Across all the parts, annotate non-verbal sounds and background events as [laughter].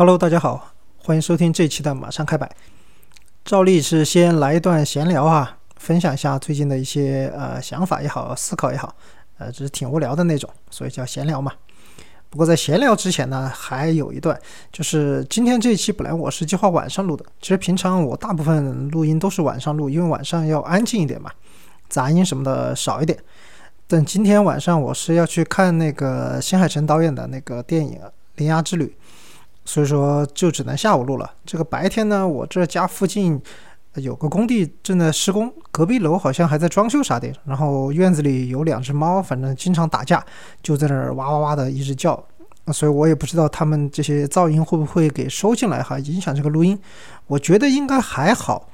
Hello，大家好，欢迎收听这期的马上开摆。照例是先来一段闲聊啊，分享一下最近的一些呃想法也好，思考也好，呃，只是挺无聊的那种，所以叫闲聊嘛。不过在闲聊之前呢，还有一段，就是今天这一期本来我是计划晚上录的，其实平常我大部分录音都是晚上录，因为晚上要安静一点嘛，杂音什么的少一点。但今天晚上我是要去看那个新海诚导演的那个电影《铃芽之旅》。所以说就只能下午录了。这个白天呢，我这家附近有个工地正在施工，隔壁楼好像还在装修啥的。然后院子里有两只猫，反正经常打架，就在那儿哇哇哇的一直叫。所以我也不知道他们这些噪音会不会给收进来哈，影响这个录音。我觉得应该还好。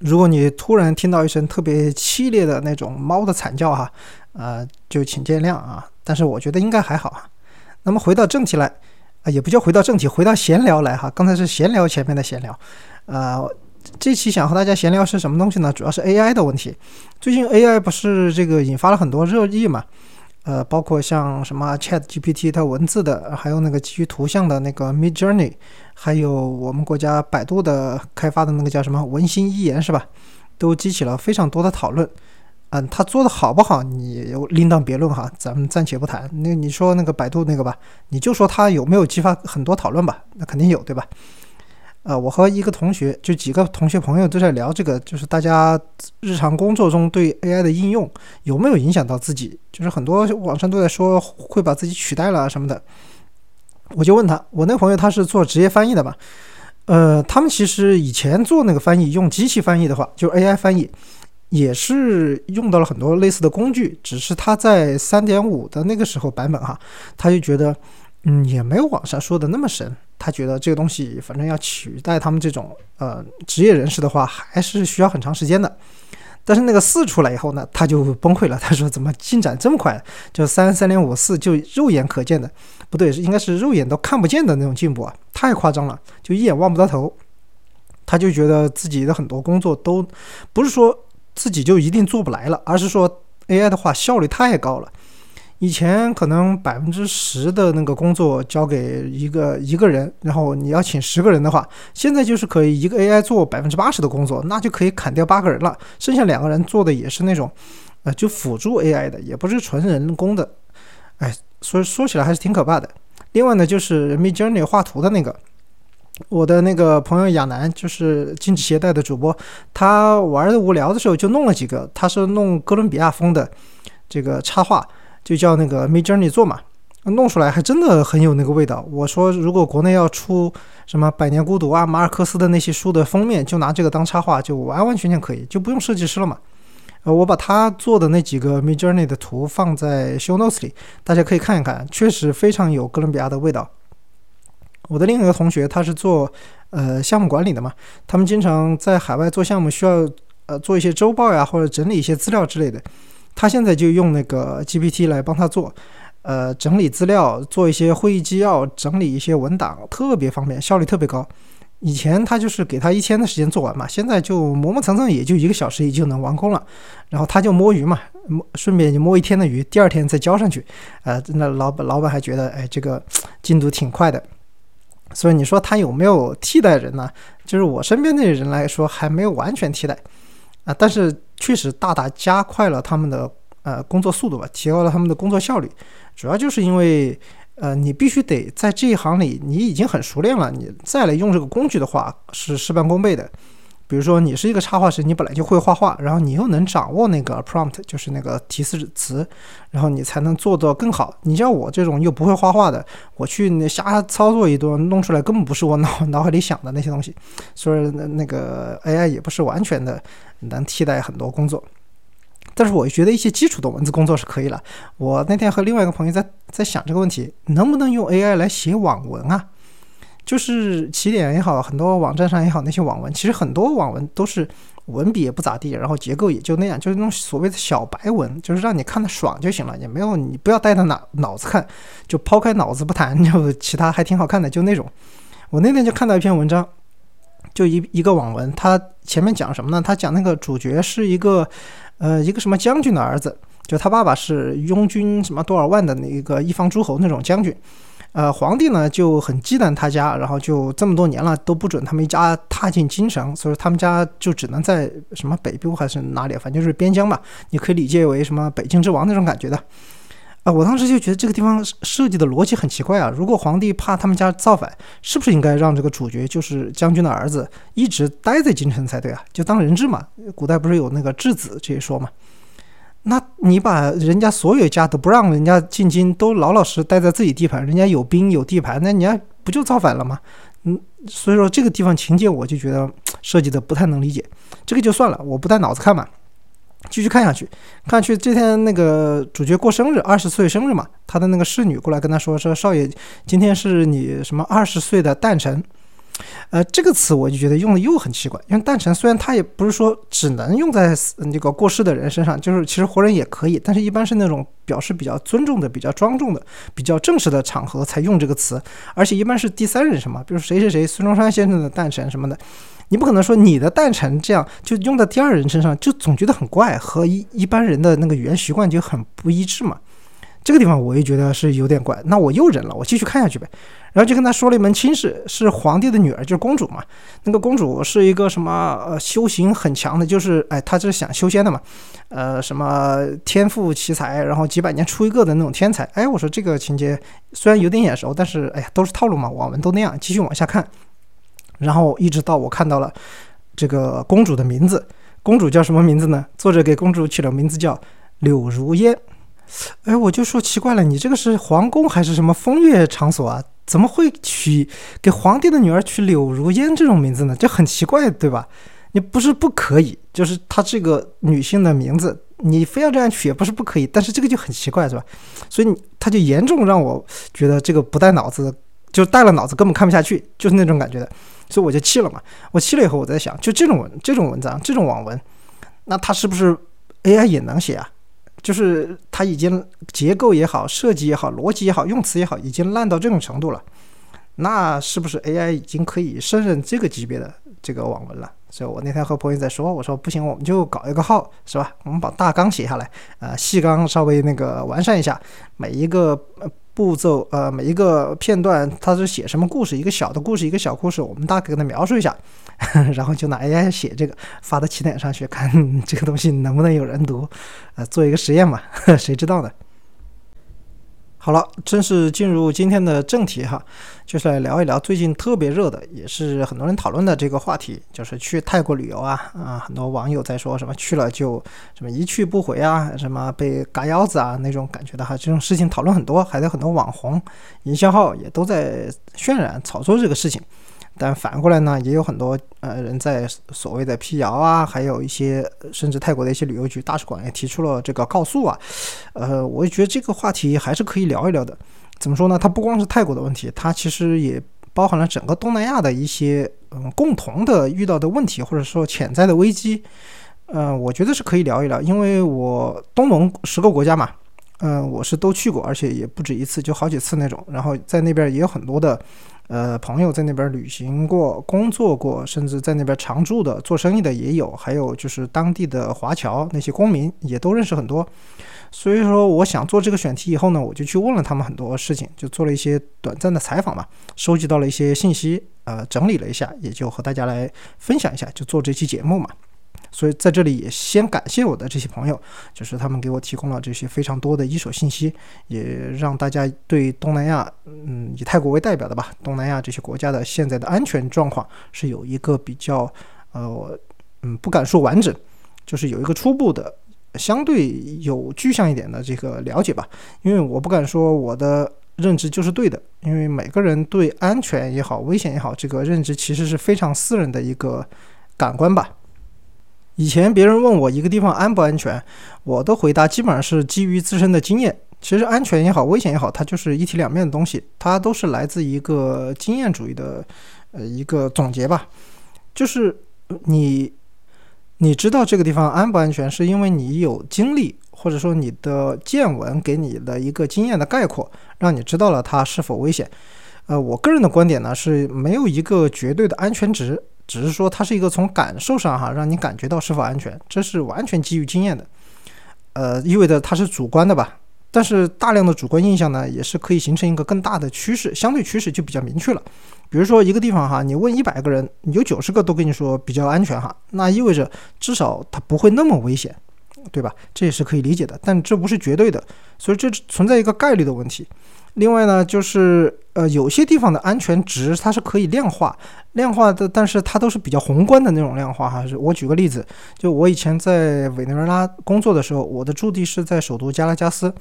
如果你突然听到一声特别凄烈的那种猫的惨叫哈，呃，就请见谅啊。但是我觉得应该还好啊。那么回到正题来。啊，也不叫回到正题，回到闲聊来哈。刚才是闲聊前面的闲聊，呃，这期想和大家闲聊是什么东西呢？主要是 AI 的问题。最近 AI 不是这个引发了很多热议嘛？呃，包括像什么 ChatGPT 它文字的，还有那个基于图像的那个 Midjourney，还有我们国家百度的开发的那个叫什么文心一言是吧？都激起了非常多的讨论。嗯，他做的好不好，你另当别论哈，咱们暂且不谈。那你说那个百度那个吧，你就说他有没有激发很多讨论吧？那肯定有，对吧？呃，我和一个同学，就几个同学朋友都在聊这个，就是大家日常工作中对 AI 的应用有没有影响到自己？就是很多网上都在说会把自己取代了什么的。我就问他，我那朋友他是做职业翻译的嘛？呃，他们其实以前做那个翻译用机器翻译的话，就 AI 翻译。也是用到了很多类似的工具，只是他在三点五的那个时候版本哈，他就觉得，嗯，也没有网上说的那么神。他觉得这个东西反正要取代他们这种呃职业人士的话，还是需要很长时间的。但是那个四出来以后呢，他就崩溃了。他说怎么进展这么快？就三三点五四就肉眼可见的，不对，应该是肉眼都看不见的那种进步啊，太夸张了，就一眼望不到头。他就觉得自己的很多工作都不是说。自己就一定做不来了，而是说 AI 的话效率太高了。以前可能百分之十的那个工作交给一个一个人，然后你要请十个人的话，现在就是可以一个 AI 做百分之八十的工作，那就可以砍掉八个人了，剩下两个人做的也是那种，呃，就辅助 AI 的，也不是纯人工的。哎，所以说起来还是挺可怕的。另外呢，就是 Midjourney 画图的那个。我的那个朋友亚楠就是禁止携带的主播，他玩的无聊的时候就弄了几个，他是弄哥伦比亚风的这个插画，就叫那个 Midjourney 做嘛，弄出来还真的很有那个味道。我说如果国内要出什么《百年孤独》啊、马尔克斯的那些书的封面，就拿这个当插画，就完完全全可以，就不用设计师了嘛。呃，我把他做的那几个 Midjourney 的图放在 Show Notes 里，大家可以看一看，确实非常有哥伦比亚的味道。我的另一个同学，他是做呃项目管理的嘛，他们经常在海外做项目，需要呃做一些周报呀，或者整理一些资料之类的。他现在就用那个 GPT 来帮他做，呃，整理资料，做一些会议纪要，整理一些文档，特别方便，效率特别高。以前他就是给他一天的时间做完嘛，现在就磨磨蹭蹭，也就一个小时也就能完工了。然后他就摸鱼嘛，摸顺便就摸一天的鱼，第二天再交上去。呃，那老板老板还觉得，哎，这个进度挺快的。所以你说它有没有替代人呢？就是我身边的人来说，还没有完全替代啊，但是确实大大加快了他们的呃工作速度吧，提高了他们的工作效率。主要就是因为呃，你必须得在这一行里，你已经很熟练了，你再来用这个工具的话，是事半功倍的。比如说，你是一个插画师，你本来就会画画，然后你又能掌握那个 prompt，就是那个提示词，然后你才能做到更好。你像我这种又不会画画的，我去那瞎操作一顿，弄出来根本不是我脑脑海里想的那些东西。所以 [laughs] 那个 AI 也不是完全的能替代很多工作，但是我觉得一些基础的文字工作是可以了。我那天和另外一个朋友在在想这个问题，能不能用 AI 来写网文啊？就是起点也好，很多网站上也好，那些网文其实很多网文都是文笔也不咋地，然后结构也就那样，就是那种所谓的小白文，就是让你看的爽就行了，也没有你不要带着脑脑子看，就抛开脑子不谈，就其他还挺好看的，就那种。我那天就看到一篇文章，就一一个网文，他前面讲什么呢？他讲那个主角是一个呃一个什么将军的儿子，就他爸爸是拥军什么多少万的那个一方诸侯那种将军。呃，皇帝呢就很忌惮他家，然后就这么多年了都不准他们一家踏进京城，所以他们家就只能在什么北部还是哪里，反正就是边疆嘛，你可以理解为什么北京之王那种感觉的。啊，我当时就觉得这个地方设计的逻辑很奇怪啊！如果皇帝怕他们家造反，是不是应该让这个主角就是将军的儿子一直待在京城才对啊？就当人质嘛？古代不是有那个质子这一说嘛？那你把人家所有家都不让人家进京，都老老实待在自己地盘，人家有兵有地盘，那人家不就造反了吗？嗯，所以说这个地方情节我就觉得设计的不太能理解。这个就算了，我不带脑子看嘛，继续看下去。看去这天那个主角过生日，二十岁生日嘛，他的那个侍女过来跟他说说少爷，今天是你什么二十岁的诞辰。呃，这个词我就觉得用的又很奇怪，因为诞辰虽然它也不是说只能用在那个过世的人身上，就是其实活人也可以，但是一般是那种表示比较尊重的、比较庄重的、比较正式的场合才用这个词，而且一般是第三人称嘛，比如谁谁谁孙中山先生的诞辰什么的，你不可能说你的诞辰这样就用在第二人身上，就总觉得很怪，和一一般人的那个语言习惯就很不一致嘛。这个地方我也觉得是有点怪，那我又忍了，我继续看下去呗。然后就跟他说了一门亲事，是皇帝的女儿，就是公主嘛。那个公主是一个什么呃修行很强的，就是哎，她是想修仙的嘛。呃，什么天赋奇才，然后几百年出一个的那种天才。哎，我说这个情节虽然有点眼熟，但是哎呀，都是套路嘛，网文都那样。继续往下看，然后一直到我看到了这个公主的名字，公主叫什么名字呢？作者给公主取了名字叫柳如烟。哎，我就说奇怪了，你这个是皇宫还是什么风月场所啊？怎么会取给皇帝的女儿取柳如烟这种名字呢？就很奇怪，对吧？你不是不可以，就是她这个女性的名字，你非要这样取也不是不可以，但是这个就很奇怪，是吧？所以他就严重让我觉得这个不带脑子，就带了脑子根本看不下去，就是那种感觉的，所以我就气了嘛。我气了以后，我在想，就这种文、这种文章、这种网文，那他是不是 AI 也能写啊？就是它已经结构也好，设计也好，逻辑也好，用词也好，已经烂到这种程度了，那是不是 AI 已经可以胜任这个级别的这个网文了？所以我那天和朋友在说，我说不行，我们就搞一个号，是吧？我们把大纲写下来，呃，细纲稍微那个完善一下，每一个。步骤呃，每一个片段它是写什么故事？一个小的故事，一个小故事，我们大概给它描述一下，[laughs] 然后就拿 AI 写这个，发到起点上去，看这个东西能不能有人读，呃，做一个实验嘛，[laughs] 谁知道呢？好了，正式进入今天的正题哈，就是来聊一聊最近特别热的，也是很多人讨论的这个话题，就是去泰国旅游啊啊，很多网友在说什么去了就什么一去不回啊，什么被嘎腰子啊那种感觉的哈，这种事情讨论很多，还有很多网红、营销号也都在渲染炒作这个事情。但反过来呢，也有很多呃人在所谓的辟谣啊，还有一些甚至泰国的一些旅游局大使馆也提出了这个告诉啊，呃，我也觉得这个话题还是可以聊一聊的。怎么说呢？它不光是泰国的问题，它其实也包含了整个东南亚的一些嗯共同的遇到的问题，或者说潜在的危机。嗯，我觉得是可以聊一聊，因为我东盟十个国家嘛，嗯，我是都去过，而且也不止一次，就好几次那种。然后在那边也有很多的。呃，朋友在那边旅行过、工作过，甚至在那边常住的、做生意的也有，还有就是当地的华侨那些公民也都认识很多。所以说，我想做这个选题以后呢，我就去问了他们很多事情，就做了一些短暂的采访嘛，收集到了一些信息，呃，整理了一下，也就和大家来分享一下，就做这期节目嘛。所以在这里也先感谢我的这些朋友，就是他们给我提供了这些非常多的一手信息，也让大家对东南亚，嗯，以泰国为代表的吧，东南亚这些国家的现在的安全状况是有一个比较，呃，嗯，不敢说完整，就是有一个初步的、相对有具象一点的这个了解吧。因为我不敢说我的认知就是对的，因为每个人对安全也好、危险也好，这个认知其实是非常私人的一个感官吧。以前别人问我一个地方安不安全，我的回答基本上是基于自身的经验。其实安全也好，危险也好，它就是一体两面的东西，它都是来自一个经验主义的呃一个总结吧。就是你你知道这个地方安不安全，是因为你有经历，或者说你的见闻给你的一个经验的概括，让你知道了它是否危险。呃，我个人的观点呢是没有一个绝对的安全值。只是说它是一个从感受上哈，让你感觉到是否安全，这是完全基于经验的，呃，意味着它是主观的吧？但是大量的主观印象呢，也是可以形成一个更大的趋势，相对趋势就比较明确了。比如说一个地方哈，你问一百个人，有九十个都跟你说比较安全哈，那意味着至少它不会那么危险，对吧？这也是可以理解的，但这不是绝对的，所以这存在一个概率的问题。另外呢，就是呃，有些地方的安全值它是可以量化，量化的，但是它都是比较宏观的那种量化哈。是我举个例子，就我以前在委内瑞拉工作的时候，我的驻地是在首都加拉加斯。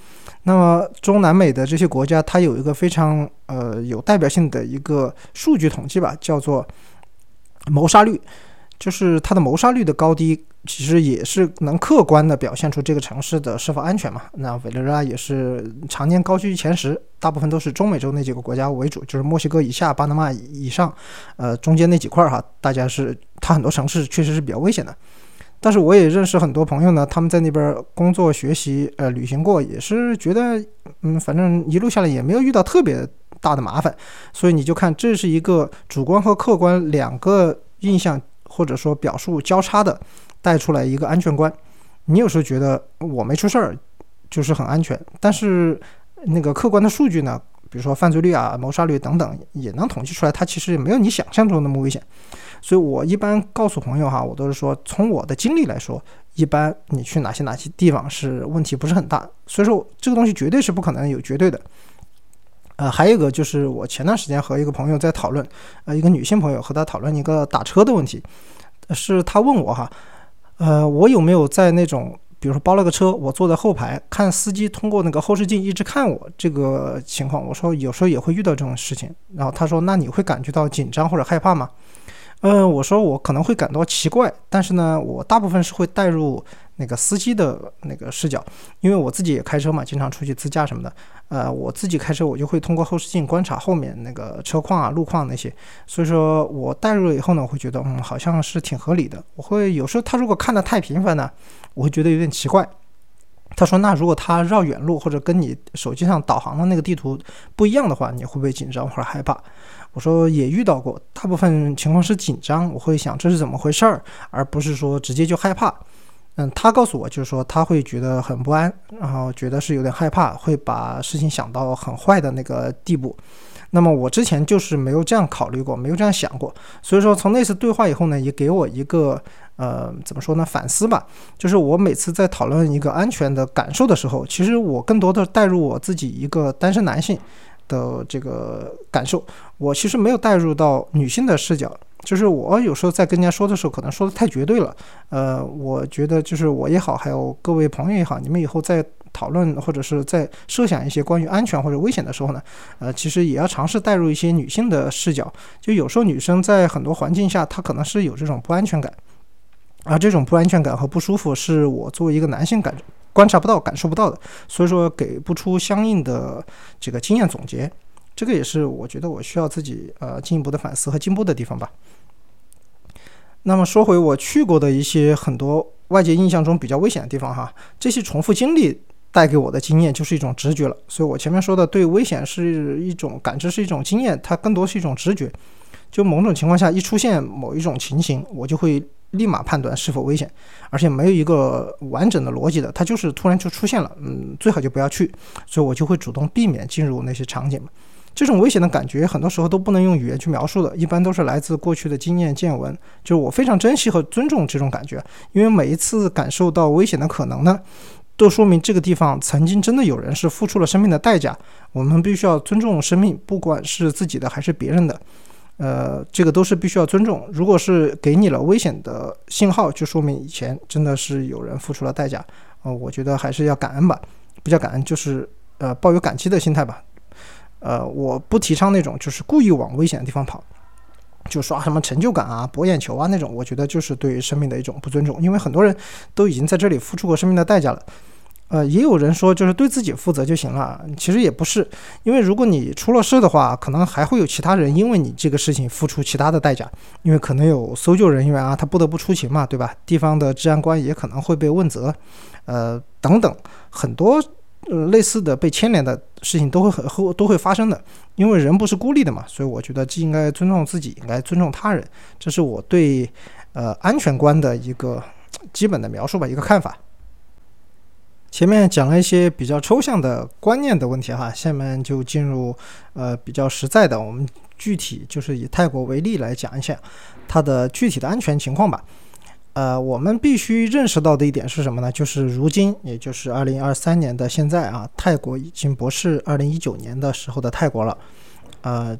那么中南美的这些国家，它有一个非常呃有代表性的一个数据统计吧，叫做谋杀率。就是它的谋杀率的高低，其实也是能客观的表现出这个城市的是否安全嘛。那委内瑞拉也是常年高居前十，大部分都是中美洲那几个国家为主，就是墨西哥以下、巴拿马以上，呃，中间那几块儿哈，大家是它很多城市确实是比较危险的。但是我也认识很多朋友呢，他们在那边工作、学习、呃，旅行过，也是觉得，嗯，反正一路下来也没有遇到特别大的麻烦。所以你就看，这是一个主观和客观两个印象。或者说表述交叉的带出来一个安全观，你有时候觉得我没出事儿就是很安全，但是那个客观的数据呢，比如说犯罪率啊、谋杀率等等，也能统计出来，它其实也没有你想象中那么危险。所以我一般告诉朋友哈，我都是说从我的经历来说，一般你去哪些哪些地方是问题不是很大。所以说这个东西绝对是不可能有绝对的。呃，还有一个就是我前段时间和一个朋友在讨论，呃，一个女性朋友和他讨论一个打车的问题，是他问我哈，呃，我有没有在那种，比如说包了个车，我坐在后排，看司机通过那个后视镜一直看我这个情况，我说有时候也会遇到这种事情，然后他说那你会感觉到紧张或者害怕吗？嗯，我说我可能会感到奇怪，但是呢，我大部分是会带入那个司机的那个视角，因为我自己也开车嘛，经常出去自驾什么的。呃，我自己开车，我就会通过后视镜观察后面那个车况啊、路况那些。所以说我带入了以后呢，我会觉得嗯，好像是挺合理的。我会有时候他如果看的太频繁呢，我会觉得有点奇怪。他说那如果他绕远路或者跟你手机上导航的那个地图不一样的话，你会不会紧张或者害怕？我说也遇到过，大部分情况是紧张，我会想这是怎么回事儿，而不是说直接就害怕。嗯，他告诉我就是说他会觉得很不安，然后觉得是有点害怕，会把事情想到很坏的那个地步。那么我之前就是没有这样考虑过，没有这样想过。所以说从那次对话以后呢，也给我一个呃怎么说呢反思吧，就是我每次在讨论一个安全的感受的时候，其实我更多的带入我自己一个单身男性。的这个感受，我其实没有带入到女性的视角，就是我有时候在跟人家说的时候，可能说的太绝对了。呃，我觉得就是我也好，还有各位朋友也好，你们以后在讨论或者是在设想一些关于安全或者危险的时候呢，呃，其实也要尝试带入一些女性的视角。就有时候女生在很多环境下，她可能是有这种不安全感，而这种不安全感和不舒服，是我作为一个男性感。观察不到、感受不到的，所以说给不出相应的这个经验总结，这个也是我觉得我需要自己呃进一步的反思和进步的地方吧。那么说回我去过的一些很多外界印象中比较危险的地方哈，这些重复经历带给我的经验就是一种直觉了。所以我前面说的对危险是一种感知，是一种经验，它更多是一种直觉。就某种情况下一出现某一种情形，我就会。立马判断是否危险，而且没有一个完整的逻辑的，它就是突然就出现了，嗯，最好就不要去，所以我就会主动避免进入那些场景。这种危险的感觉，很多时候都不能用语言去描述的，一般都是来自过去的经验见闻。就是我非常珍惜和尊重这种感觉，因为每一次感受到危险的可能呢，都说明这个地方曾经真的有人是付出了生命的代价。我们必须要尊重生命，不管是自己的还是别人的。呃，这个都是必须要尊重。如果是给你了危险的信号，就说明以前真的是有人付出了代价。呃，我觉得还是要感恩吧，不叫感恩，就是呃抱有感激的心态吧。呃，我不提倡那种就是故意往危险的地方跑，就刷什么成就感啊、博眼球啊那种，我觉得就是对生命的一种不尊重。因为很多人都已经在这里付出过生命的代价了。呃，也有人说就是对自己负责就行了，其实也不是，因为如果你出了事的话，可能还会有其他人因为你这个事情付出其他的代价，因为可能有搜救人员啊，他不得不出勤嘛，对吧？地方的治安官也可能会被问责，呃，等等，很多呃类似的被牵连的事情都会很后都会发生的，因为人不是孤立的嘛，所以我觉得既应该尊重自己，应该尊重他人，这是我对呃安全观的一个基本的描述吧，一个看法。前面讲了一些比较抽象的观念的问题哈，下面就进入呃比较实在的，我们具体就是以泰国为例来讲一下它的具体的安全情况吧。呃，我们必须认识到的一点是什么呢？就是如今，也就是二零二三年的现在啊，泰国已经不是二零一九年的时候的泰国了。呃，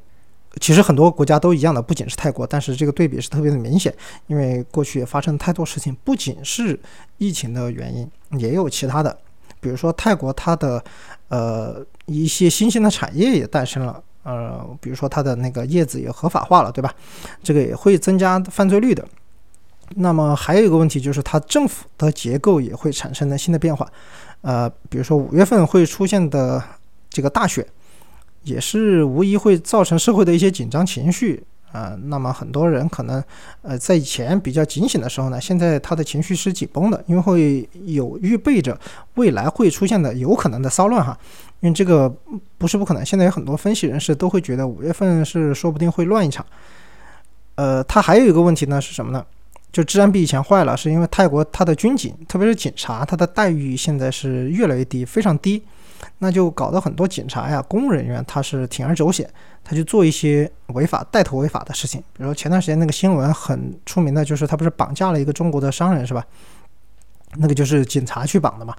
其实很多国家都一样的，不仅是泰国，但是这个对比是特别的明显，因为过去也发生太多事情，不仅是疫情的原因，也有其他的，比如说泰国它的呃一些新兴的产业也诞生了，呃，比如说它的那个叶子也合法化了，对吧？这个也会增加犯罪率的。那么还有一个问题就是，它政府的结构也会产生了新的变化，呃，比如说五月份会出现的这个大选，也是无疑会造成社会的一些紧张情绪啊。那么很多人可能，呃，在以前比较警醒的时候呢，现在他的情绪是紧绷的，因为会有预备着未来会出现的有可能的骚乱哈。因为这个不是不可能，现在有很多分析人士都会觉得五月份是说不定会乱一场。呃，它还有一个问题呢是什么呢？就治安比以前坏了，是因为泰国它的军警，特别是警察，他的待遇现在是越来越低，非常低，那就搞得很多警察呀、公务人员他是铤而走险，他就做一些违法、带头违法的事情。比如前段时间那个新闻很出名的，就是他不是绑架了一个中国的商人是吧？那个就是警察去绑的嘛，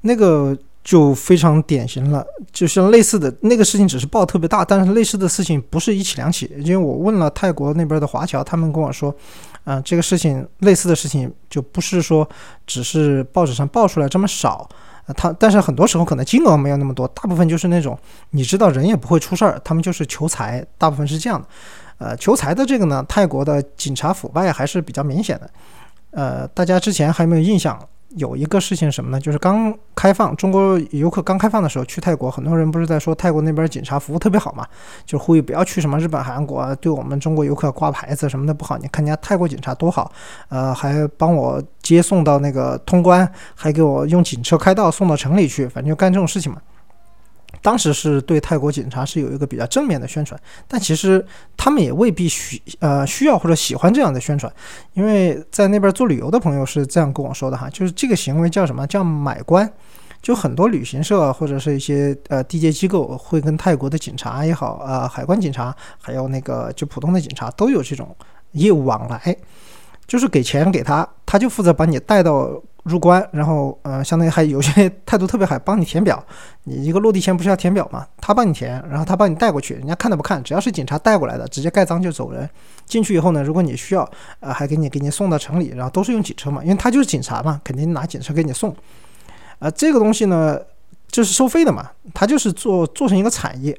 那个。就非常典型了，就像类似的那个事情，只是报特别大，但是类似的事情不是一起两起。因为我问了泰国那边的华侨，他们跟我说，啊，这个事情类似的事情就不是说只是报纸上报出来这么少，他但是很多时候可能金额没有那么多，大部分就是那种你知道人也不会出事儿，他们就是求财，大部分是这样的。呃，求财的这个呢，泰国的警察腐败还是比较明显的。呃，大家之前还没有印象。有一个事情什么呢？就是刚开放中国游客刚开放的时候去泰国，很多人不是在说泰国那边警察服务特别好嘛？就呼吁不要去什么日本、韩国，对我们中国游客挂牌子什么的不好。你看人家泰国警察多好，呃，还帮我接送到那个通关，还给我用警车开道送到城里去，反正就干这种事情嘛。当时是对泰国警察是有一个比较正面的宣传，但其实他们也未必需呃需要或者喜欢这样的宣传，因为在那边做旅游的朋友是这样跟我说的哈，就是这个行为叫什么叫买官，就很多旅行社或者是一些呃地接机构会跟泰国的警察也好啊，海关警察还有那个就普通的警察都有这种业务往来，就是给钱给他，他就负责把你带到。入关，然后呃，相当于还有些态度特别好，帮你填表。你一个落地签不是要填表吗？他帮你填，然后他帮你带过去，人家看都不看，只要是警察带过来的，直接盖章就走人。进去以后呢，如果你需要，呃，还给你给你送到城里，然后都是用警车嘛，因为他就是警察嘛，肯定拿警车给你送。呃，这个东西呢，就是收费的嘛，他就是做做成一个产业，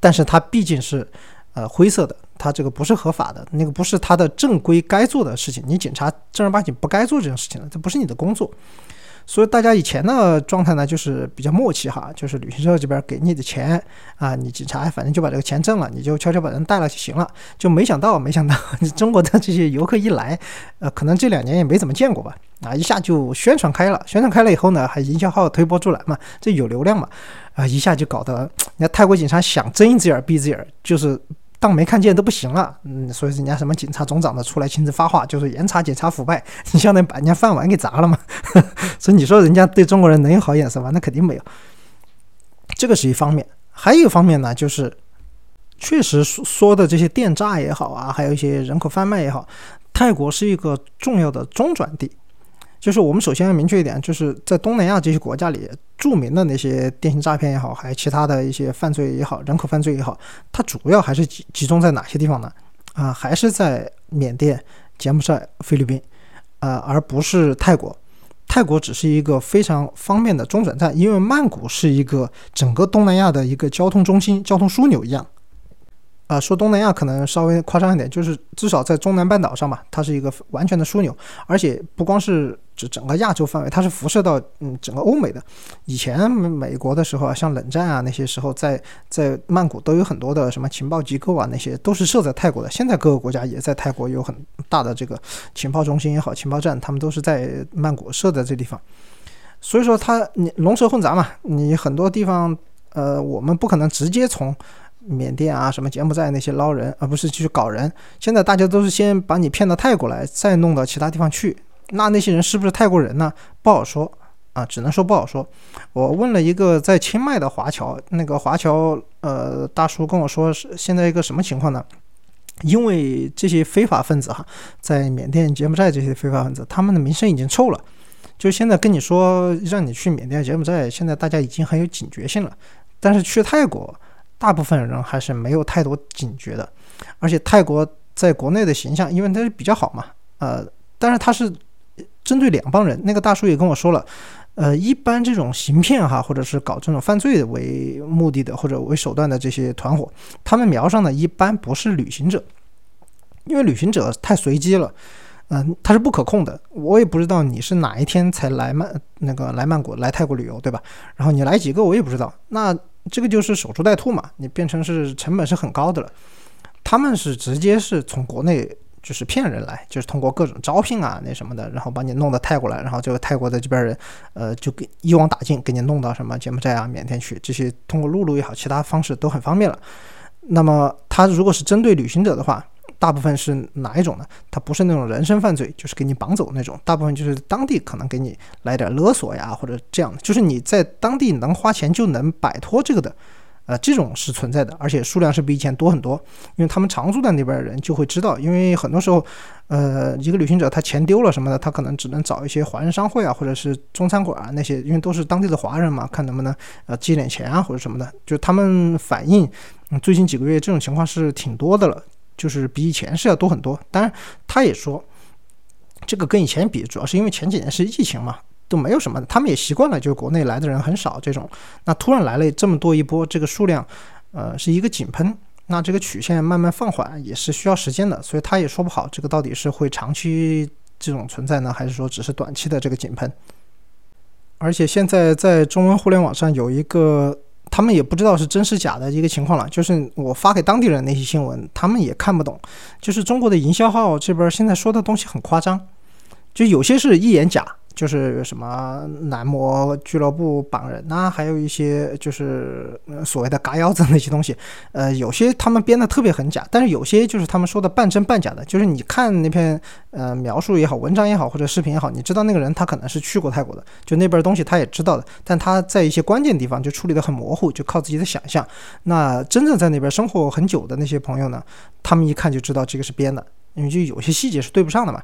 但是它毕竟是呃灰色的。他这个不是合法的，那个不是他的正规该做的事情。你警察正儿八经不该做这件事情的，这不是你的工作。所以大家以前的状态呢，就是比较默契哈，就是旅行社这边给你的钱啊，你警察反正就把这个钱挣了，你就悄悄把人带了就行了。就没想到，没想到 [laughs] 中国的这些游客一来，呃，可能这两年也没怎么见过吧，啊，一下就宣传开了，宣传开了以后呢，还营销号推波助澜嘛，这有流量嘛，啊，一下就搞得，人家泰国警察想睁一只眼闭一只眼，就是。当没看见都不行了，嗯，所以人家什么警察总长的出来亲自发话，就是严查警察腐败，[laughs] 你相当于把人家饭碗给砸了嘛。[laughs] 所以你说人家对中国人能有好眼色吗？那肯定没有。这个是一方面，还有一方面呢，就是确实说的这些电诈也好啊，还有一些人口贩卖也好，泰国是一个重要的中转地。就是我们首先要明确一点，就是在东南亚这些国家里，著名的那些电信诈骗也好，还有其他的一些犯罪也好，人口犯罪也好，它主要还是集集中在哪些地方呢？啊，还是在缅甸、柬埔寨、菲律宾，啊，而不是泰国。泰国只是一个非常方便的中转站，因为曼谷是一个整个东南亚的一个交通中心、交通枢纽一样。啊，说东南亚可能稍微夸张一点，就是至少在中南半岛上吧，它是一个完全的枢纽，而且不光是指整个亚洲范围，它是辐射到嗯整个欧美的。以前美国的时候啊，像冷战啊那些时候，在在曼谷都有很多的什么情报机构啊，那些都是设在泰国的。现在各个国家也在泰国有很大的这个情报中心也好，情报站，他们都是在曼谷设在这地方。所以说它你龙蛇混杂嘛，你很多地方呃，我们不可能直接从。缅甸啊，什么柬埔寨那些捞人，而不是去搞人。现在大家都是先把你骗到泰国来，再弄到其他地方去。那那些人是不是泰国人呢？不好说啊，只能说不好说。我问了一个在清迈的华侨，那个华侨呃大叔跟我说是现在一个什么情况呢？因为这些非法分子哈，在缅甸、柬埔寨这些非法分子，他们的名声已经臭了。就现在跟你说让你去缅甸、柬埔寨，现在大家已经很有警觉性了。但是去泰国，大部分人还是没有太多警觉的。而且泰国在国内的形象，因为它是比较好嘛，呃，但是它是针对两帮人。那个大叔也跟我说了。呃，一般这种行骗哈，或者是搞这种犯罪为目的的或者为手段的这些团伙，他们瞄上的一般不是旅行者，因为旅行者太随机了，嗯，他是不可控的。我也不知道你是哪一天才来曼那个来曼谷来泰国旅游，对吧？然后你来几个我也不知道，那这个就是守株待兔嘛，你变成是成本是很高的了。他们是直接是从国内。就是骗人来，就是通过各种招聘啊，那什么的，然后把你弄到泰国来，然后这个泰国的这边人，呃，就给一网打尽，给你弄到什么柬埔寨啊、缅甸去，这些通过陆路也好，其他方式都很方便了。那么他如果是针对旅行者的话，大部分是哪一种呢？他不是那种人身犯罪，就是给你绑走那种，大部分就是当地可能给你来点勒索呀，或者这样的，就是你在当地能花钱就能摆脱这个的。呃，这种是存在的，而且数量是比以前多很多，因为他们常住在那边的人就会知道，因为很多时候，呃，一个旅行者他钱丢了什么的，他可能只能找一些华人商会啊，或者是中餐馆啊那些，因为都是当地的华人嘛，看能不能呃借点钱啊或者什么的，就他们反映，最近几个月这种情况是挺多的了，就是比以前是要多很多。当然，他也说，这个跟以前比，主要是因为前几年是疫情嘛。都没有什么，他们也习惯了，就国内来的人很少这种。那突然来了这么多一波，这个数量，呃，是一个井喷。那这个曲线慢慢放缓也是需要时间的，所以他也说不好这个到底是会长期这种存在呢，还是说只是短期的这个井喷。而且现在在中文互联网上有一个，他们也不知道是真是假的一个情况了，就是我发给当地人那些新闻，他们也看不懂。就是中国的营销号这边现在说的东西很夸张，就有些是一眼假。就是什么男模俱乐部绑人呐，还有一些就是所谓的嘎腰子那些东西，呃，有些他们编的特别很假，但是有些就是他们说的半真半假的，就是你看那篇呃描述也好，文章也好，或者视频也好，你知道那个人他可能是去过泰国的，就那边东西他也知道的，但他在一些关键地方就处理的很模糊，就靠自己的想象。那真正在那边生活很久的那些朋友呢，他们一看就知道这个是编的，因为就有些细节是对不上的嘛。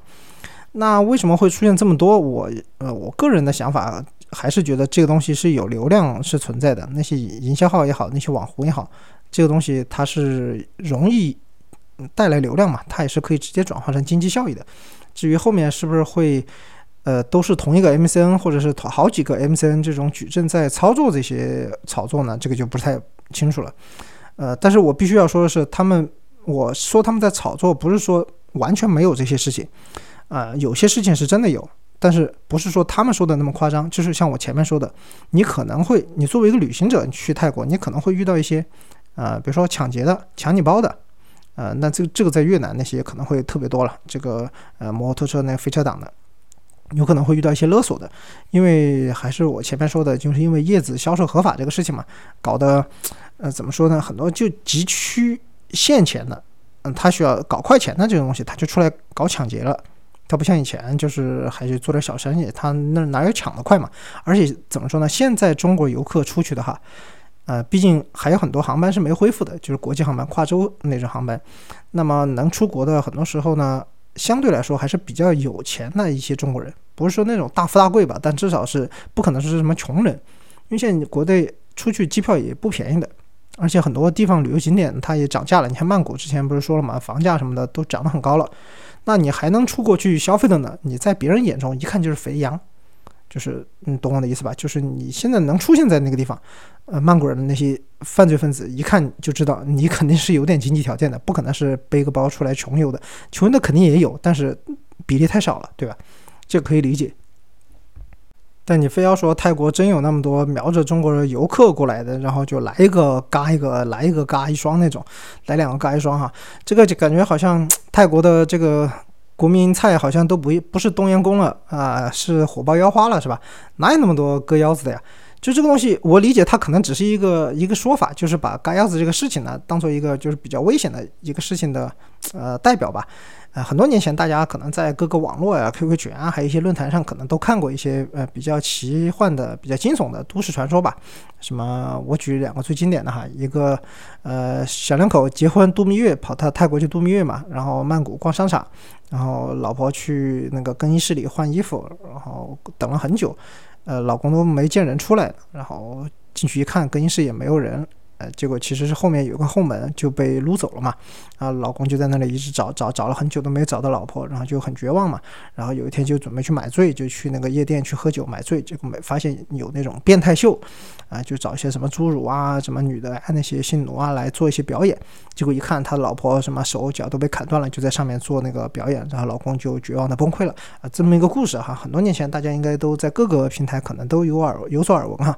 那为什么会出现这么多？我呃，我个人的想法还是觉得这个东西是有流量是存在的。那些营销号也好，那些网红也好，这个东西它是容易带来流量嘛，它也是可以直接转化成经济效益的。至于后面是不是会呃都是同一个 MCN 或者是好几个 MCN 这种矩阵在操作这些炒作呢？这个就不太清楚了。呃，但是我必须要说的是，他们我说他们在炒作，不是说完全没有这些事情。啊，有些事情是真的有，但是不是说他们说的那么夸张？就是像我前面说的，你可能会，你作为一个旅行者去泰国，你可能会遇到一些，呃，比如说抢劫的、抢你包的，呃，那这这个在越南那些可能会特别多了。这个呃，摩托车那飞车党的，有可能会遇到一些勒索的，因为还是我前面说的，就是因为叶子销售合法这个事情嘛，搞得，呃，怎么说呢？很多就急需现钱的，嗯，他需要搞快钱的这种东西，他就出来搞抢劫了。他不像以前，就是还是做点小生意，他那哪有抢得快嘛？而且怎么说呢？现在中国游客出去的哈，呃，毕竟还有很多航班是没恢复的，就是国际航班、跨洲那种航班。那么能出国的，很多时候呢，相对来说还是比较有钱的一些中国人，不是说那种大富大贵吧，但至少是不可能是什么穷人，因为现在国内出去机票也不便宜的，而且很多地方旅游景点它也涨价了。你看曼谷之前不是说了嘛，房价什么的都涨得很高了。那你还能出国去消费的呢？你在别人眼中一看就是肥羊，就是你懂我的意思吧？就是你现在能出现在那个地方，呃，曼谷人的那些犯罪分子一看就知道你肯定是有点经济条件的，不可能是背个包出来穷游的。穷游的肯定也有，但是比例太少了，对吧？这可以理解。但你非要说泰国真有那么多瞄着中国游客过来的，然后就来一个嘎一个，来一个嘎一双那种，来两个嘎一双哈，这个就感觉好像泰国的这个国民菜好像都不不是冬阴功了啊，是火爆腰花了是吧？哪有那么多割腰子的呀？就这个东西，我理解它可能只是一个一个说法，就是把嘎腰子这个事情呢，当做一个就是比较危险的一个事情的呃代表吧。呃，很多年前，大家可能在各个网络呀、QQ 群啊，还有一些论坛上，可能都看过一些呃比较奇幻的、比较惊悚的都市传说吧。什么？我举两个最经典的哈，一个呃小两口结婚度蜜月，跑到泰国去度蜜月嘛，然后曼谷逛商场，然后老婆去那个更衣室里换衣服，然后等了很久，呃，老公都没见人出来，然后进去一看，更衣室也没有人。呃，结果其实是后面有个后门就被撸走了嘛，啊，老公就在那里一直找找找了很久都没有找到老婆，然后就很绝望嘛，然后有一天就准备去买醉，就去那个夜店去喝酒买醉，结果没发现有那种变态秀，啊，就找一些什么侏儒啊、什么女的啊那些性奴啊来做一些表演，结果一看他老婆什么手脚都被砍断了，就在上面做那个表演，然后老公就绝望的崩溃了啊，这么一个故事哈，很多年前大家应该都在各个平台可能都有耳有所耳闻哈，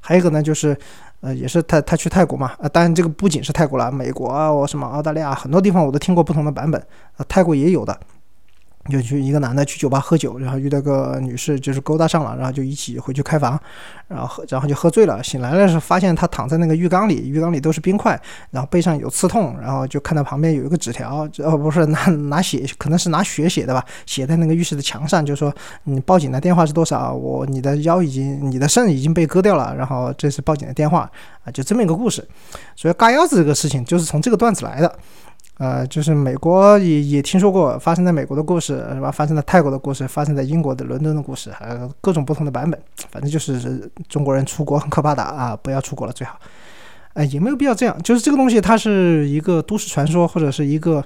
还有一个呢就是。呃，也是他他去泰国嘛，啊，当然这个不仅是泰国了，美国啊，我什么澳大利亚很多地方我都听过不同的版本，啊，泰国也有的。就去一个男的去酒吧喝酒，然后遇到个女士，就是勾搭上了，然后就一起回去开房，然后喝，然后就喝醉了。醒来了是发现他躺在那个浴缸里，浴缸里都是冰块，然后背上有刺痛，然后就看到旁边有一个纸条，哦不是拿拿血，可能是拿血写的吧，写在那个浴室的墙上，就说你报警的电话是多少？我你的腰已经，你的肾已经被割掉了，然后这是报警的电话啊，就这么一个故事。所以嘎腰子这个事情就是从这个段子来的。呃，就是美国也也听说过发生在美国的故事，是吧？发生在泰国的故事，发生在英国的伦敦的故事，还有各种不同的版本。反正就是中国人出国很可怕的啊，不要出国了最好。哎，也没有必要这样。就是这个东西，它是一个都市传说或者是一个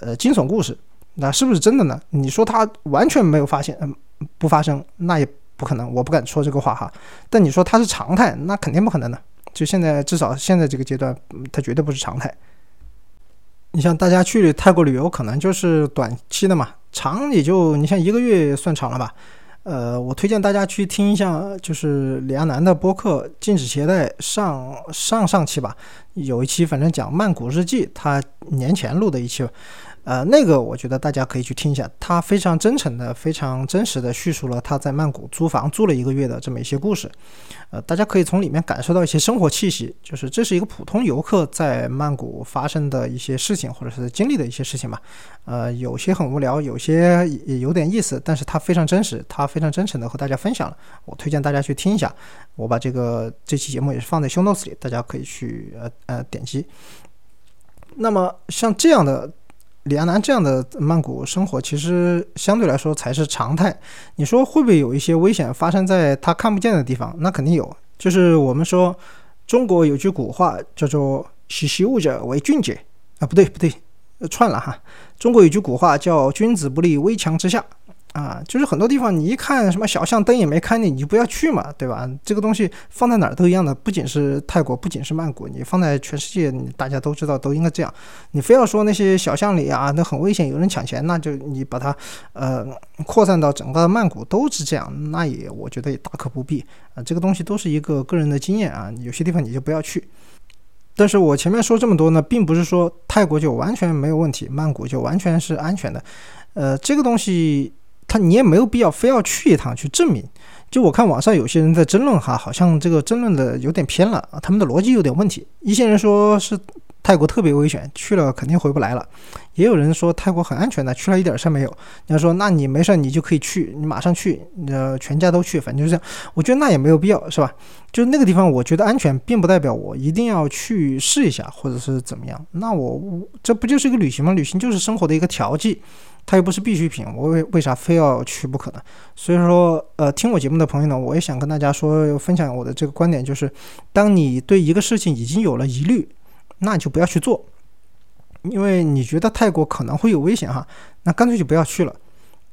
呃惊悚故事，那是不是真的呢？你说它完全没有发现，嗯，不发生，那也不可能，我不敢说这个话哈。但你说它是常态，那肯定不可能的。就现在至少现在这个阶段，它绝对不是常态。你像大家去泰国旅游，可能就是短期的嘛，长也就你像一个月算长了吧。呃，我推荐大家去听一下，就是李亚男的播客《禁止携带》上上上期吧，有一期反正讲曼谷日记，他年前录的一期。呃，那个我觉得大家可以去听一下，他非常真诚的、非常真实的叙述了他在曼谷租房住了一个月的这么一些故事。呃，大家可以从里面感受到一些生活气息，就是这是一个普通游客在曼谷发生的一些事情，或者是经历的一些事情吧。呃，有些很无聊，有些也有点意思，但是他非常真实，他非常真诚的和大家分享了。我推荐大家去听一下，我把这个这期节目也是放在 show notes 里，大家可以去呃呃点击。那么像这样的。李亚男这样的曼谷生活，其实相对来说才是常态。你说会不会有一些危险发生在他看不见的地方？那肯定有。就是我们说，中国有句古话叫做“习习物者为俊杰”，啊，不对不对，串了哈。中国有句古话叫“君子不立危墙之下”。啊，就是很多地方你一看什么小巷灯也没开呢，你就不要去嘛，对吧？这个东西放在哪儿都一样的，不仅是泰国，不仅是曼谷，你放在全世界，大家都知道都应该这样。你非要说那些小巷里啊，那很危险，有人抢钱，那就你把它呃扩散到整个曼谷都是这样，那也我觉得也大可不必啊。这个东西都是一个个人的经验啊，有些地方你就不要去。但是我前面说这么多呢，并不是说泰国就完全没有问题，曼谷就完全是安全的，呃，这个东西。他你也没有必要非要去一趟去证明。就我看网上有些人在争论哈，好像这个争论的有点偏了啊，他们的逻辑有点问题。一些人说是泰国特别危险，去了肯定回不来了；也有人说泰国很安全的，去了一点事儿没有。你要说那你没事你就可以去，你马上去，呃，全家都去，反正就是这样。我觉得那也没有必要，是吧？就那个地方，我觉得安全，并不代表我一定要去试一下，或者是怎么样。那我这不就是一个旅行吗？旅行就是生活的一个调剂。它又不是必需品，我为为啥非要去不可呢？所以说，呃，听我节目的朋友呢，我也想跟大家说，分享我的这个观点，就是，当你对一个事情已经有了疑虑，那就不要去做，因为你觉得泰国可能会有危险哈，那干脆就不要去了。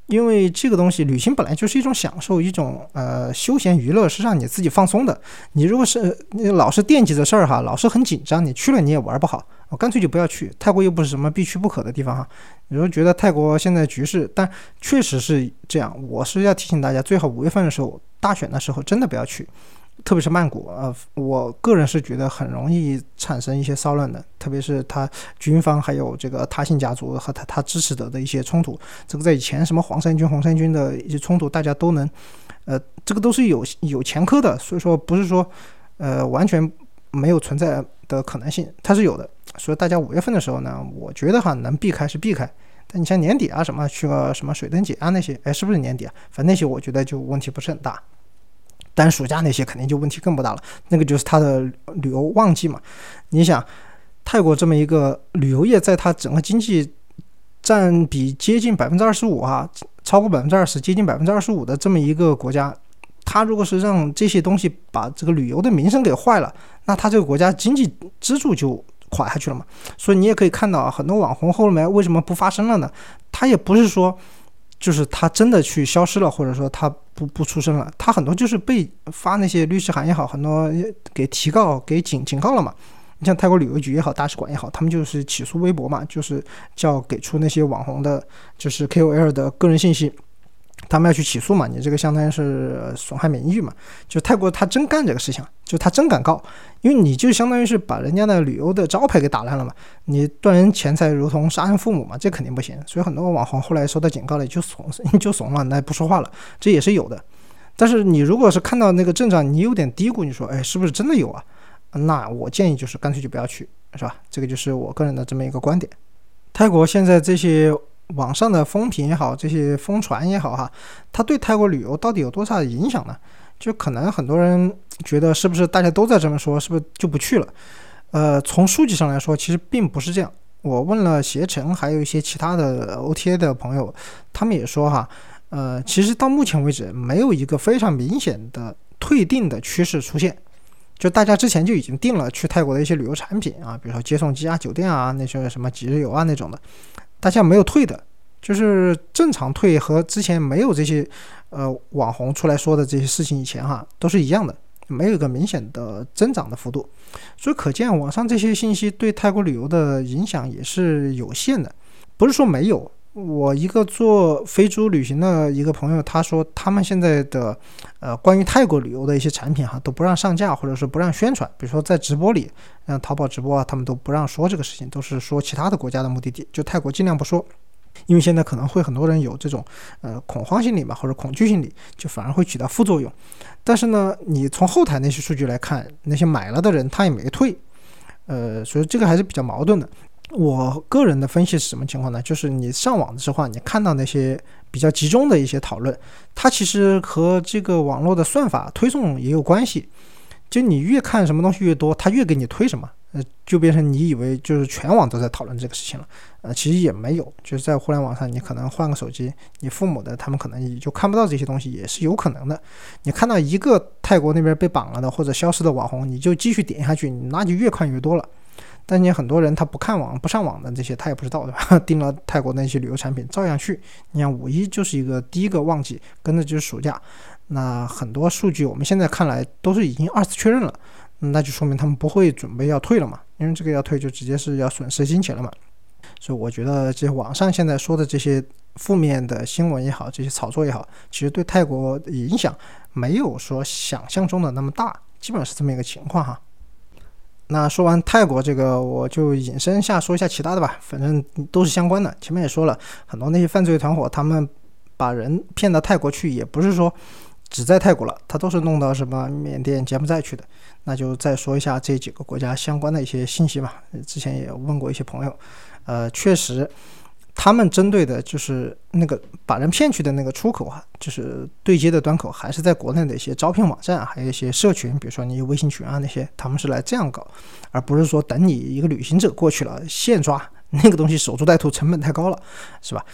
因为这个东西，旅行本来就是一种享受，一种呃休闲娱乐，是让你自己放松的。你如果是你老是惦记着事儿哈，老是很紧张，你去了你也玩不好。我干脆就不要去泰国，又不是什么必去不可的地方哈。你说觉得泰国现在局势，但确实是这样。我是要提醒大家，最好五月份的时候大选的时候真的不要去。特别是曼谷，呃，我个人是觉得很容易产生一些骚乱的，特别是他军方还有这个他信家族和他他支持者的一些冲突。这个在以前什么黄衫军、红衫军的一些冲突，大家都能，呃，这个都是有有前科的，所以说不是说，呃，完全没有存在的可能性，它是有的。所以大家五月份的时候呢，我觉得哈能避开是避开，但你像年底啊什么去个什么水灯节啊那些，哎，是不是年底啊？反正那些我觉得就问题不是很大。但暑假那些肯定就问题更不大了，那个就是它的旅游旺季嘛。你想，泰国这么一个旅游业，在它整个经济占比接近百分之二十五啊，超过百分之二十，接近百分之二十五的这么一个国家，它如果是让这些东西把这个旅游的名声给坏了，那它这个国家经济支柱就垮下去了嘛。所以你也可以看到，很多网红后面为什么不发声了呢？他也不是说。就是他真的去消失了，或者说他不不出声了，他很多就是被发那些律师函也好，很多给提告、给警警告了嘛。你像泰国旅游局也好，大使馆也好，他们就是起诉微博嘛，就是叫给出那些网红的，就是 KOL 的个人信息。他们要去起诉嘛？你这个相当于是损害名誉嘛？就泰国他真干这个事情，就他真敢告，因为你就相当于是把人家的旅游的招牌给打烂了嘛。你断人钱财如同杀人父母嘛，这肯定不行。所以很多网红后来受到警告了，就怂 [laughs] 就怂了，那不说话了，这也是有的。但是你如果是看到那个阵仗，你有点嘀咕，你说哎，是不是真的有啊？那我建议就是干脆就不要去，是吧？这个就是我个人的这么一个观点。泰国现在这些。网上的风评也好，这些疯传也好，哈，它对泰国旅游到底有多大的影响呢？就可能很多人觉得，是不是大家都在这么说，是不是就不去了？呃，从数据上来说，其实并不是这样。我问了携程，还有一些其他的 OTA 的朋友，他们也说，哈，呃，其实到目前为止，没有一个非常明显的退订的趋势出现。就大家之前就已经订了去泰国的一些旅游产品啊，比如说接送机啊、酒店啊、那些什么几日游啊那种的。大家没有退的，就是正常退和之前没有这些，呃，网红出来说的这些事情以前哈都是一样的，没有一个明显的增长的幅度，所以可见网上这些信息对泰国旅游的影响也是有限的，不是说没有。我一个做飞猪旅行的一个朋友，他说他们现在的，呃，关于泰国旅游的一些产品哈，都不让上架，或者说不让宣传。比如说在直播里，像淘宝直播啊，他们都不让说这个事情，都是说其他的国家的目的地，就泰国尽量不说，因为现在可能会很多人有这种呃恐慌心理嘛，或者恐惧心理，就反而会起到副作用。但是呢，你从后台那些数据来看，那些买了的人他也没退，呃，所以这个还是比较矛盾的。我个人的分析是什么情况呢？就是你上网的时候，你看到那些比较集中的一些讨论，它其实和这个网络的算法推送也有关系。就你越看什么东西越多，它越给你推什么，呃，就变成你以为就是全网都在讨论这个事情了，呃，其实也没有。就是在互联网上，你可能换个手机，你父母的他们可能也就看不到这些东西，也是有可能的。你看到一个泰国那边被绑了的或者消失的网红，你就继续点下去，那就越看越多了。但你很多人他不看网不上网的这些他也不知道对吧？[laughs] 订了泰国那些旅游产品照样去。你看五一就是一个第一个旺季，跟着就是暑假，那很多数据我们现在看来都是已经二次确认了，那就说明他们不会准备要退了嘛？因为这个要退就直接是要损失金钱了嘛。所以我觉得这些网上现在说的这些负面的新闻也好，这些炒作也好，其实对泰国影响没有说想象中的那么大，基本上是这么一个情况哈。那说完泰国这个，我就引申下说一下其他的吧，反正都是相关的。前面也说了很多那些犯罪团伙，他们把人骗到泰国去，也不是说只在泰国了，他都是弄到什么缅甸、柬埔寨去的。那就再说一下这几个国家相关的一些信息吧。之前也问过一些朋友，呃，确实。他们针对的就是那个把人骗去的那个出口啊，就是对接的端口，还是在国内的一些招聘网站，还有一些社群，比如说你微信群啊那些，他们是来这样搞，而不是说等你一个旅行者过去了现抓 [laughs] 那个东西，守株待兔，成本太高了，是吧？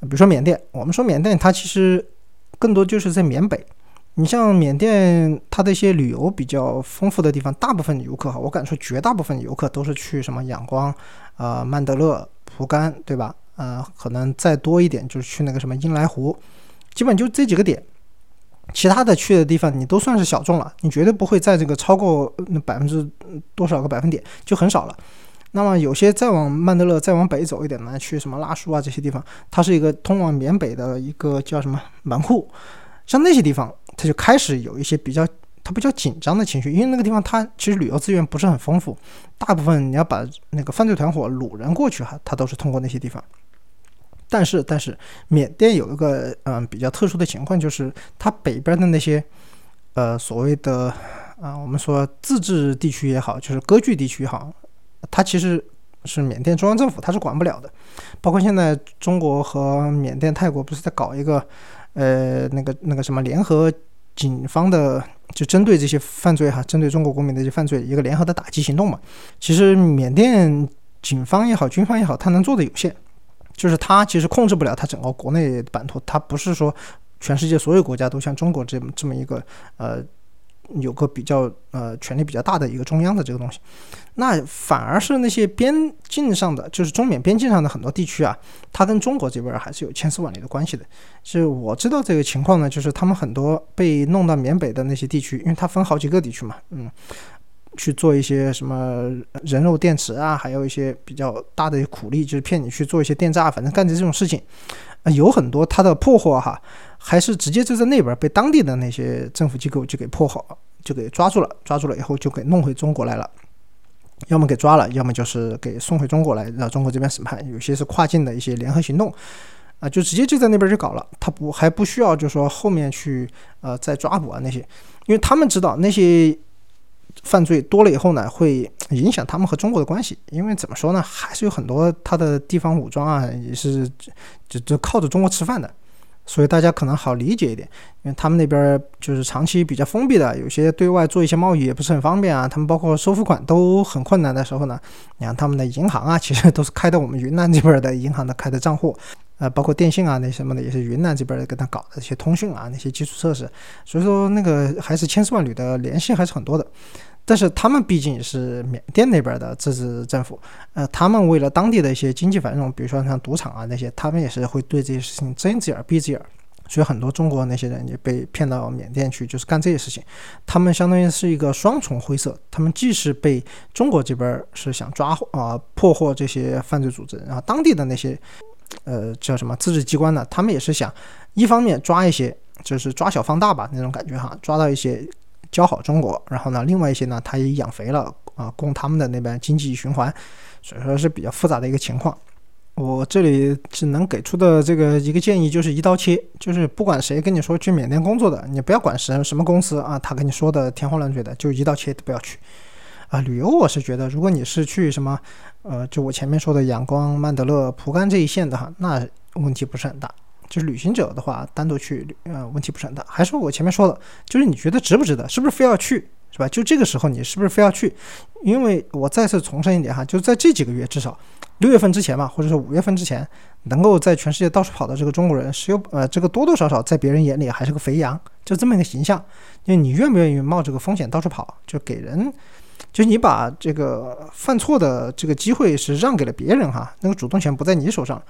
比如说缅甸，我们说缅甸它其实更多就是在缅北，你像缅甸它的一些旅游比较丰富的地方，大部分游客哈，我敢说绝大部分游客都是去什么仰光、啊曼德勒、蒲甘，对吧？呃，可能再多一点就是去那个什么英来湖，基本就这几个点，其他的去的地方你都算是小众了，你绝对不会在这个超过那百分之多少个百分点就很少了。那么有些再往曼德勒再往北走一点呢，去什么拉苏啊这些地方，它是一个通往缅北的一个叫什么门户，像那些地方，它就开始有一些比较。它比较紧张的情绪，因为那个地方它其实旅游资源不是很丰富，大部分你要把那个犯罪团伙掳人过去哈，它都是通过那些地方。但是，但是缅甸有一个嗯比较特殊的情况，就是它北边的那些呃所谓的啊我们说自治地区也好，就是割据地区也好，它其实是缅甸中央政府它是管不了的。包括现在中国和缅甸、泰国不是在搞一个呃那个那个什么联合警方的，就针对这些犯罪哈，针对中国公民的一些犯罪一个联合的打击行动嘛。其实缅甸警方也好，军方也好，他能做的有限。就是它其实控制不了它整个国内版图，它不是说全世界所有国家都像中国这么这么一个呃有个比较呃权力比较大的一个中央的这个东西，那反而是那些边境上的，就是中缅边境上的很多地区啊，它跟中国这边还是有千丝万缕的关系的。是我知道这个情况呢，就是他们很多被弄到缅北的那些地区，因为它分好几个地区嘛，嗯。去做一些什么人肉电池啊，还有一些比较大的苦力，就是骗你去做一些电诈，反正干的这种事情，有很多他的破获哈，还是直接就在那边被当地的那些政府机构就给破好，就给抓住了，抓住了以后就给弄回中国来了，要么给抓了，要么就是给送回中国来，让中国这边审判。有些是跨境的一些联合行动，啊，就直接就在那边就搞了，他不还不需要就说后面去呃再抓捕啊那些，因为他们知道那些。犯罪多了以后呢，会影响他们和中国的关系，因为怎么说呢，还是有很多他的地方武装啊，也是就就靠着中国吃饭的，所以大家可能好理解一点，因为他们那边就是长期比较封闭的，有些对外做一些贸易也不是很方便啊，他们包括收付款都很困难的时候呢，你看他们的银行啊，其实都是开的我们云南这边的银行的开的账户。呃，包括电信啊，那什么的也是云南这边跟他搞的一些通讯啊，那些基础设施，所以说那个还是千丝万缕的联系还是很多的。但是他们毕竟是缅甸那边的自治政府，呃，他们为了当地的一些经济繁荣，比如说像赌场啊那些，他们也是会对这些事情睁一只眼闭一只眼。所以很多中国那些人也被骗到缅甸去，就是干这些事情。他们相当于是一个双重灰色，他们既是被中国这边是想抓啊破获这些犯罪组织，然后当地的那些。呃，叫什么自治机关呢？他们也是想，一方面抓一些，就是抓小放大吧那种感觉哈，抓到一些教好中国，然后呢，另外一些呢，他也养肥了啊，供他们的那边经济循环，所以说是比较复杂的一个情况。我这里只能给出的这个一个建议就是一刀切，就是不管谁跟你说去缅甸工作的，你不要管什什么公司啊，他跟你说的天花乱坠的，就一刀切，不要去。啊，旅游我是觉得，如果你是去什么，呃，就我前面说的仰光、曼德勒、蒲甘这一线的哈，那问题不是很大。就是旅行者的话，单独去，呃，问题不是很大。还是我前面说的，就是你觉得值不值得，是不是非要去，是吧？就这个时候你是不是非要去？因为我再次重申一点哈，就在这几个月，至少六月份之前嘛，或者是五月份之前，能够在全世界到处跑的这个中国人，是有呃，这个多多少少在别人眼里还是个肥羊，就这么一个形象。就你愿不愿意冒这个风险到处跑，就给人。就你把这个犯错的这个机会是让给了别人哈，那个主动权不在你手上。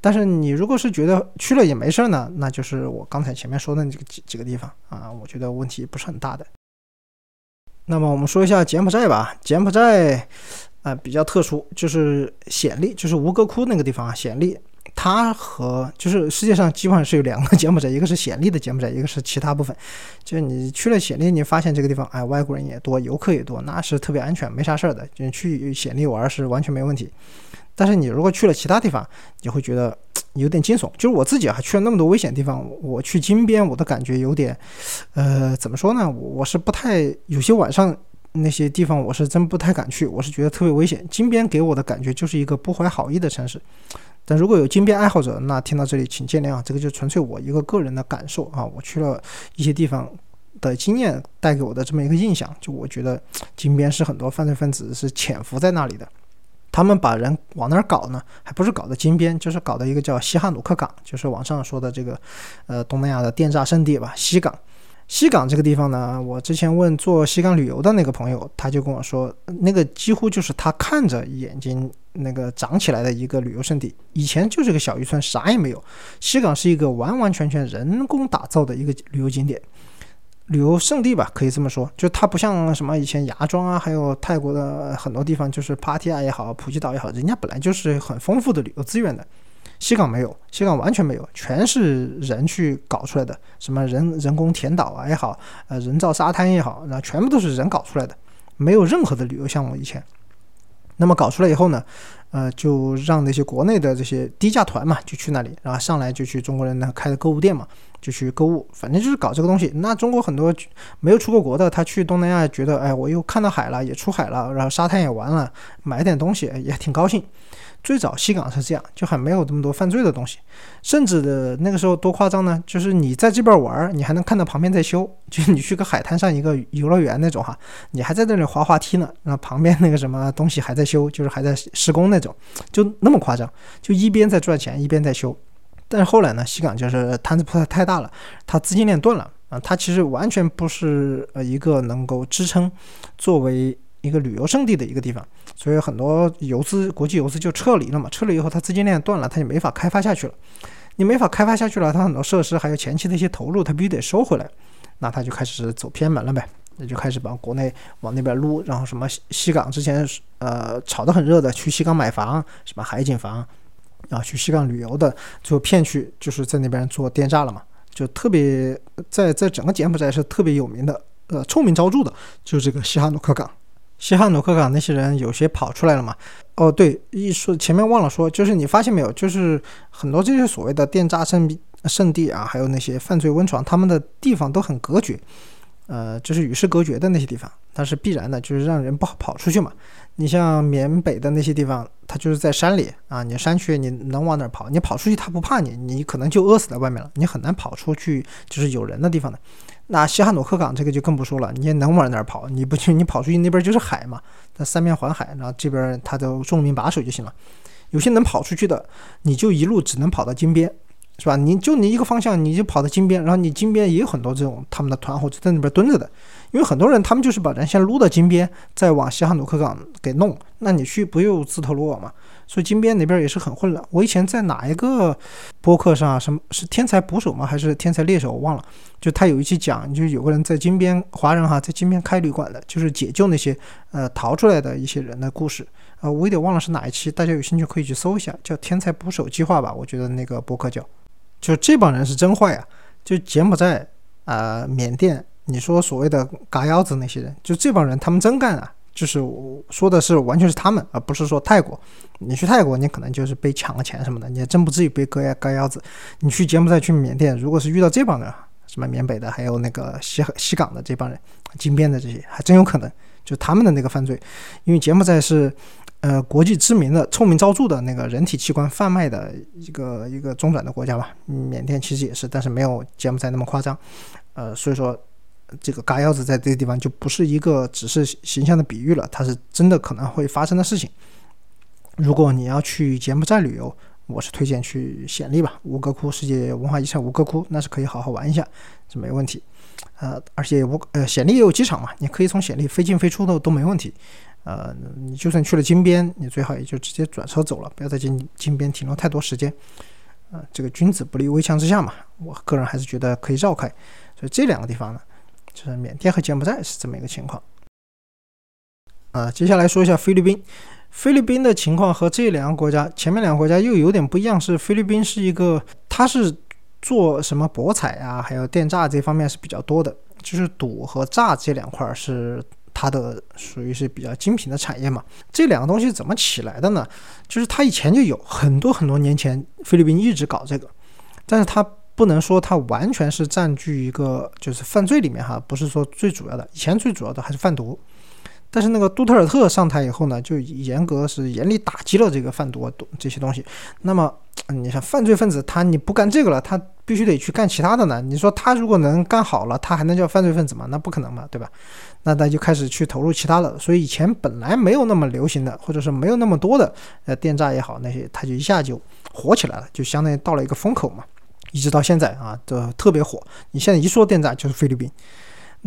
但是你如果是觉得去了也没事呢，那就是我刚才前面说的那几几个地方啊，我觉得问题不是很大的。那么我们说一下柬埔寨吧，柬埔寨啊比较特殊，就是暹粒，就是吴哥窟那个地方啊，暹粒。它和就是世界上基本上是有两个柬埔寨，一个是暹粒的柬埔寨，一个是其他部分。就是你去了暹粒，你发现这个地方，哎，外国人也多，游客也多，那是特别安全，没啥事儿的。就去暹粒玩是完全没问题。但是你如果去了其他地方，你会觉得有点惊悚。就是我自己啊，去了那么多危险地方，我去金边，我的感觉有点，呃，怎么说呢？我是不太有些晚上那些地方，我是真不太敢去，我是觉得特别危险。金边给我的感觉就是一个不怀好意的城市。但如果有金边爱好者，那听到这里请见谅，这个就纯粹我一个个人的感受啊，我去了一些地方的经验带给我的这么一个印象，就我觉得金边是很多犯罪分子是潜伏在那里的，他们把人往哪儿搞呢？还不是搞的金边，就是搞的一个叫西哈努克港，就是网上说的这个呃东南亚的电诈圣地吧，西港。西港这个地方呢，我之前问做西港旅游的那个朋友，他就跟我说，那个几乎就是他看着眼睛那个长起来的一个旅游胜地。以前就是个小渔村，啥也没有。西港是一个完完全全人工打造的一个旅游景点、旅游胜地吧，可以这么说。就它不像什么以前芽庄啊，还有泰国的很多地方，就是帕提亚也好，普吉岛也好，人家本来就是很丰富的旅游资源的。西港没有，西港完全没有，全是人去搞出来的，什么人人工填岛啊也好，呃，人造沙滩也好，那全部都是人搞出来的，没有任何的旅游项目以前。那么搞出来以后呢，呃，就让那些国内的这些低价团嘛，就去那里，然后上来就去中国人呢开的购物店嘛，就去购物，反正就是搞这个东西。那中国很多没有出过国的，他去东南亚觉得，哎，我又看到海了，也出海了，然后沙滩也玩了，买点东西也挺高兴。最早西港是这样，就还没有这么多犯罪的东西，甚至的那个时候多夸张呢？就是你在这边玩，你还能看到旁边在修，就是你去个海滩上一个游乐园那种哈，你还在那里滑滑梯呢，那旁边那个什么东西还在修，就是还在施工那种，就那么夸张，就一边在赚钱一边在修。但是后来呢，西港就是摊子铺的太大了，它资金链断了啊，它其实完全不是呃一个能够支撑作为。一个旅游胜地的一个地方，所以很多游资、国际游资就撤离了嘛。撤离以后，它资金链断了，它就没法开发下去了。你没法开发下去了，它很多设施还有前期的一些投入，它必须得收回来。那它就开始走偏门了呗，那就开始往国内往那边撸。然后什么西港之前呃炒得很热的，去西港买房，什么海景房，然后去西港旅游的，最后骗去就是在那边做电诈了嘛。就特别在在整个柬埔寨是特别有名的，呃臭名昭著的，就是这个西哈努克港。西哈努克港那些人有些跑出来了嘛？哦，对，一说前面忘了说，就是你发现没有，就是很多这些所谓的电诈圣圣地啊，还有那些犯罪温床，他们的地方都很隔绝，呃，就是与世隔绝的那些地方，它是必然的，就是让人不好跑出去嘛。你像缅北的那些地方，它就是在山里啊，你山区你能往哪儿跑？你跑出去他不怕你，你可能就饿死在外面了，你很难跑出去就是有人的地方的。那西哈努克港这个就更不说了，你也能往哪儿跑？你不去，你跑出去那边就是海嘛，那三面环海，然后这边它都重兵把守就行了。有些能跑出去的，你就一路只能跑到金边，是吧？你就你一个方向，你就跑到金边，然后你金边也有很多这种他们的团伙就在那边蹲着的。因为很多人他们就是把人先撸到金边，再往西哈努克港给弄，那你去不又自投罗网吗？所以金边那边也是很混乱。我以前在哪一个播客上啊，什么是天才捕手吗？还是天才猎手？我忘了。就他有一期讲，就有个人在金边，华人哈，在金边开旅馆的，就是解救那些呃逃出来的一些人的故事。呃，我有点忘了是哪一期，大家有兴趣可以去搜一下，叫“天才捕手计划”吧。我觉得那个播客叫，就这帮人是真坏啊！就柬埔寨啊，缅甸，你说所谓的嘎腰子那些人，就这帮人，他们真干啊！就是我说的是完全是他们，而不是说泰国。你去泰国，你可能就是被抢了钱什么的，你也真不至于被割割腰子。你去柬埔寨、去缅甸，如果是遇到这帮人，什么缅北的，还有那个西西港的这帮人，金边的这些，还真有可能就他们的那个犯罪。因为柬埔寨是呃国际知名的、臭名昭著的那个人体器官贩卖的一个一个中转的国家吧。缅甸其实也是，但是没有柬埔寨那么夸张。呃，所以说。这个嘎腰子在这个地方就不是一个只是形象的比喻了，它是真的可能会发生的事情。如果你要去柬埔寨旅游，我是推荐去暹粒吧，吴哥窟世界文化遗产吴哥窟，那是可以好好玩一下，是没问题。呃，而且吴呃暹粒也有机场嘛，你可以从暹粒飞进飞出的都没问题。呃，你就算去了金边，你最好也就直接转车走了，不要在金金边停留太多时间。呃，这个君子不立危墙之下嘛，我个人还是觉得可以绕开。所以这两个地方呢。就是缅甸和柬埔寨是这么一个情况，啊，接下来说一下菲律宾。菲律宾的情况和这两个国家，前面两个国家又有点不一样，是菲律宾是一个，它是做什么博彩啊，还有电诈这方面是比较多的，就是赌和诈这两块是它的属于是比较精品的产业嘛。这两个东西怎么起来的呢？就是它以前就有很多很多年前，菲律宾一直搞这个，但是它。不能说它完全是占据一个就是犯罪里面哈，不是说最主要的。以前最主要的还是贩毒，但是那个杜特尔特上台以后呢，就严格是严厉打击了这个贩毒这些东西。那么你像犯罪分子，他你不干这个了，他必须得去干其他的呢。你说他如果能干好了，他还能叫犯罪分子吗？那不可能嘛，对吧？那他就开始去投入其他的。所以以前本来没有那么流行的，或者是没有那么多的呃电诈也好那些，他就一下就火起来了，就相当于到了一个风口嘛。一直到现在啊，都特别火。你现在一说电诈就是菲律宾，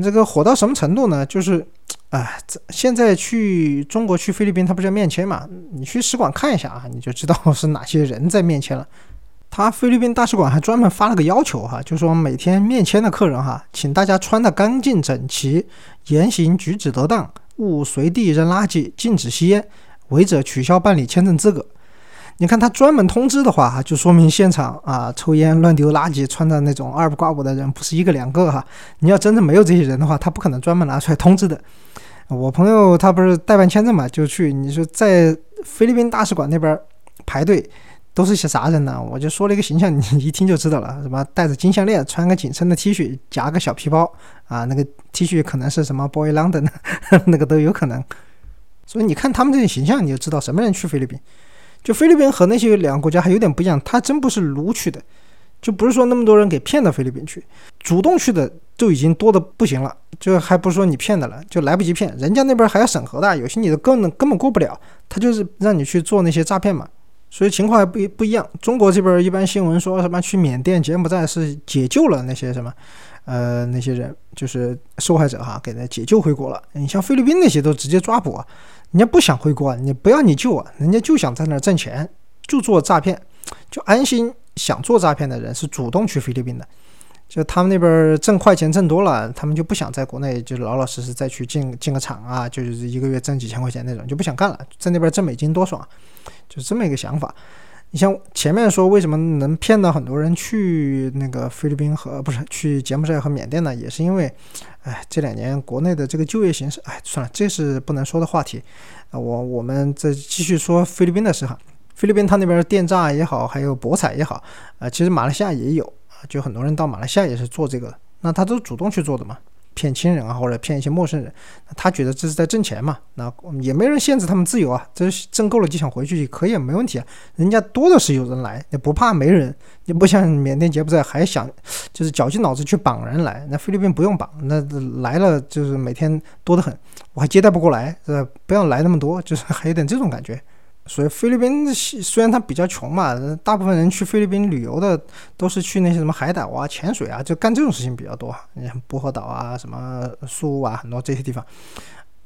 这个火到什么程度呢？就是，哎，现在去中国去菲律宾，他不是要面签嘛？你去使馆看一下啊，你就知道是哪些人在面签了。他菲律宾大使馆还专门发了个要求哈，就说每天面签的客人哈，请大家穿的干净整齐，言行举止得当，勿随地扔垃圾，禁止吸烟，违者取消办理签证资格。你看他专门通知的话，就说明现场啊抽烟、乱丢垃圾、穿的那种二不挂五的人不是一个两个哈。你要真的没有这些人的话，他不可能专门拿出来通知的。我朋友他不是代办签证嘛，就去你说在菲律宾大使馆那边排队，都是些啥人呢？我就说了一个形象，你一听就知道了，什么戴着金项链，穿个紧身的 T 恤，夹个小皮包啊，那个 T 恤可能是什么 Boy London，[laughs] 那个都有可能。所以你看他们这些形象，你就知道什么人去菲律宾。就菲律宾和那些两个国家还有点不一样，他真不是掳去的，就不是说那么多人给骗到菲律宾去，主动去的就已经多的不行了，就还不是说你骗的了，就来不及骗，人家那边还要审核的，有些你都根本根本过不了，他就是让你去做那些诈骗嘛，所以情况还不不一样。中国这边一般新闻说什么去缅甸、柬埔寨是解救了那些什么，呃，那些人就是受害者哈，给他解救回国了。你像菲律宾那些都直接抓捕。人家不想回国，你不要你救啊，人家就想在那儿挣钱，就做诈骗，就安心想做诈骗的人是主动去菲律宾的，就他们那边挣快钱挣多了，他们就不想在国内就老老实实再去进进个厂啊，就是一个月挣几千块钱那种就不想干了，在那边挣美金多爽，就是这么一个想法。你像前面说为什么能骗到很多人去那个菲律宾和不是去柬埔寨和缅甸呢？也是因为，哎，这两年国内的这个就业形势，哎，算了，这是不能说的话题。啊，我我们再继续说菲律宾的事哈。菲律宾它那边电诈也好，还有博彩也好，啊，其实马来西亚也有啊，就很多人到马来西亚也是做这个，那他都主动去做的嘛。骗亲人啊，或者骗一些陌生人，他觉得这是在挣钱嘛？那也没人限制他们自由啊，这挣够了就想回去也可以，没问题啊。人家多的是有人来，也不怕没人，也不像缅甸柬埔寨还想就是绞尽脑汁去绑人来。那菲律宾不用绑，那来了就是每天多得很，我还接待不过来，是吧？不要来那么多，就是还有点这种感觉。所以菲律宾虽然它比较穷嘛，大部分人去菲律宾旅游的都是去那些什么海岛啊、潜水啊，就干这种事情比较多。你像薄荷岛啊、什么苏屋啊，很多这些地方，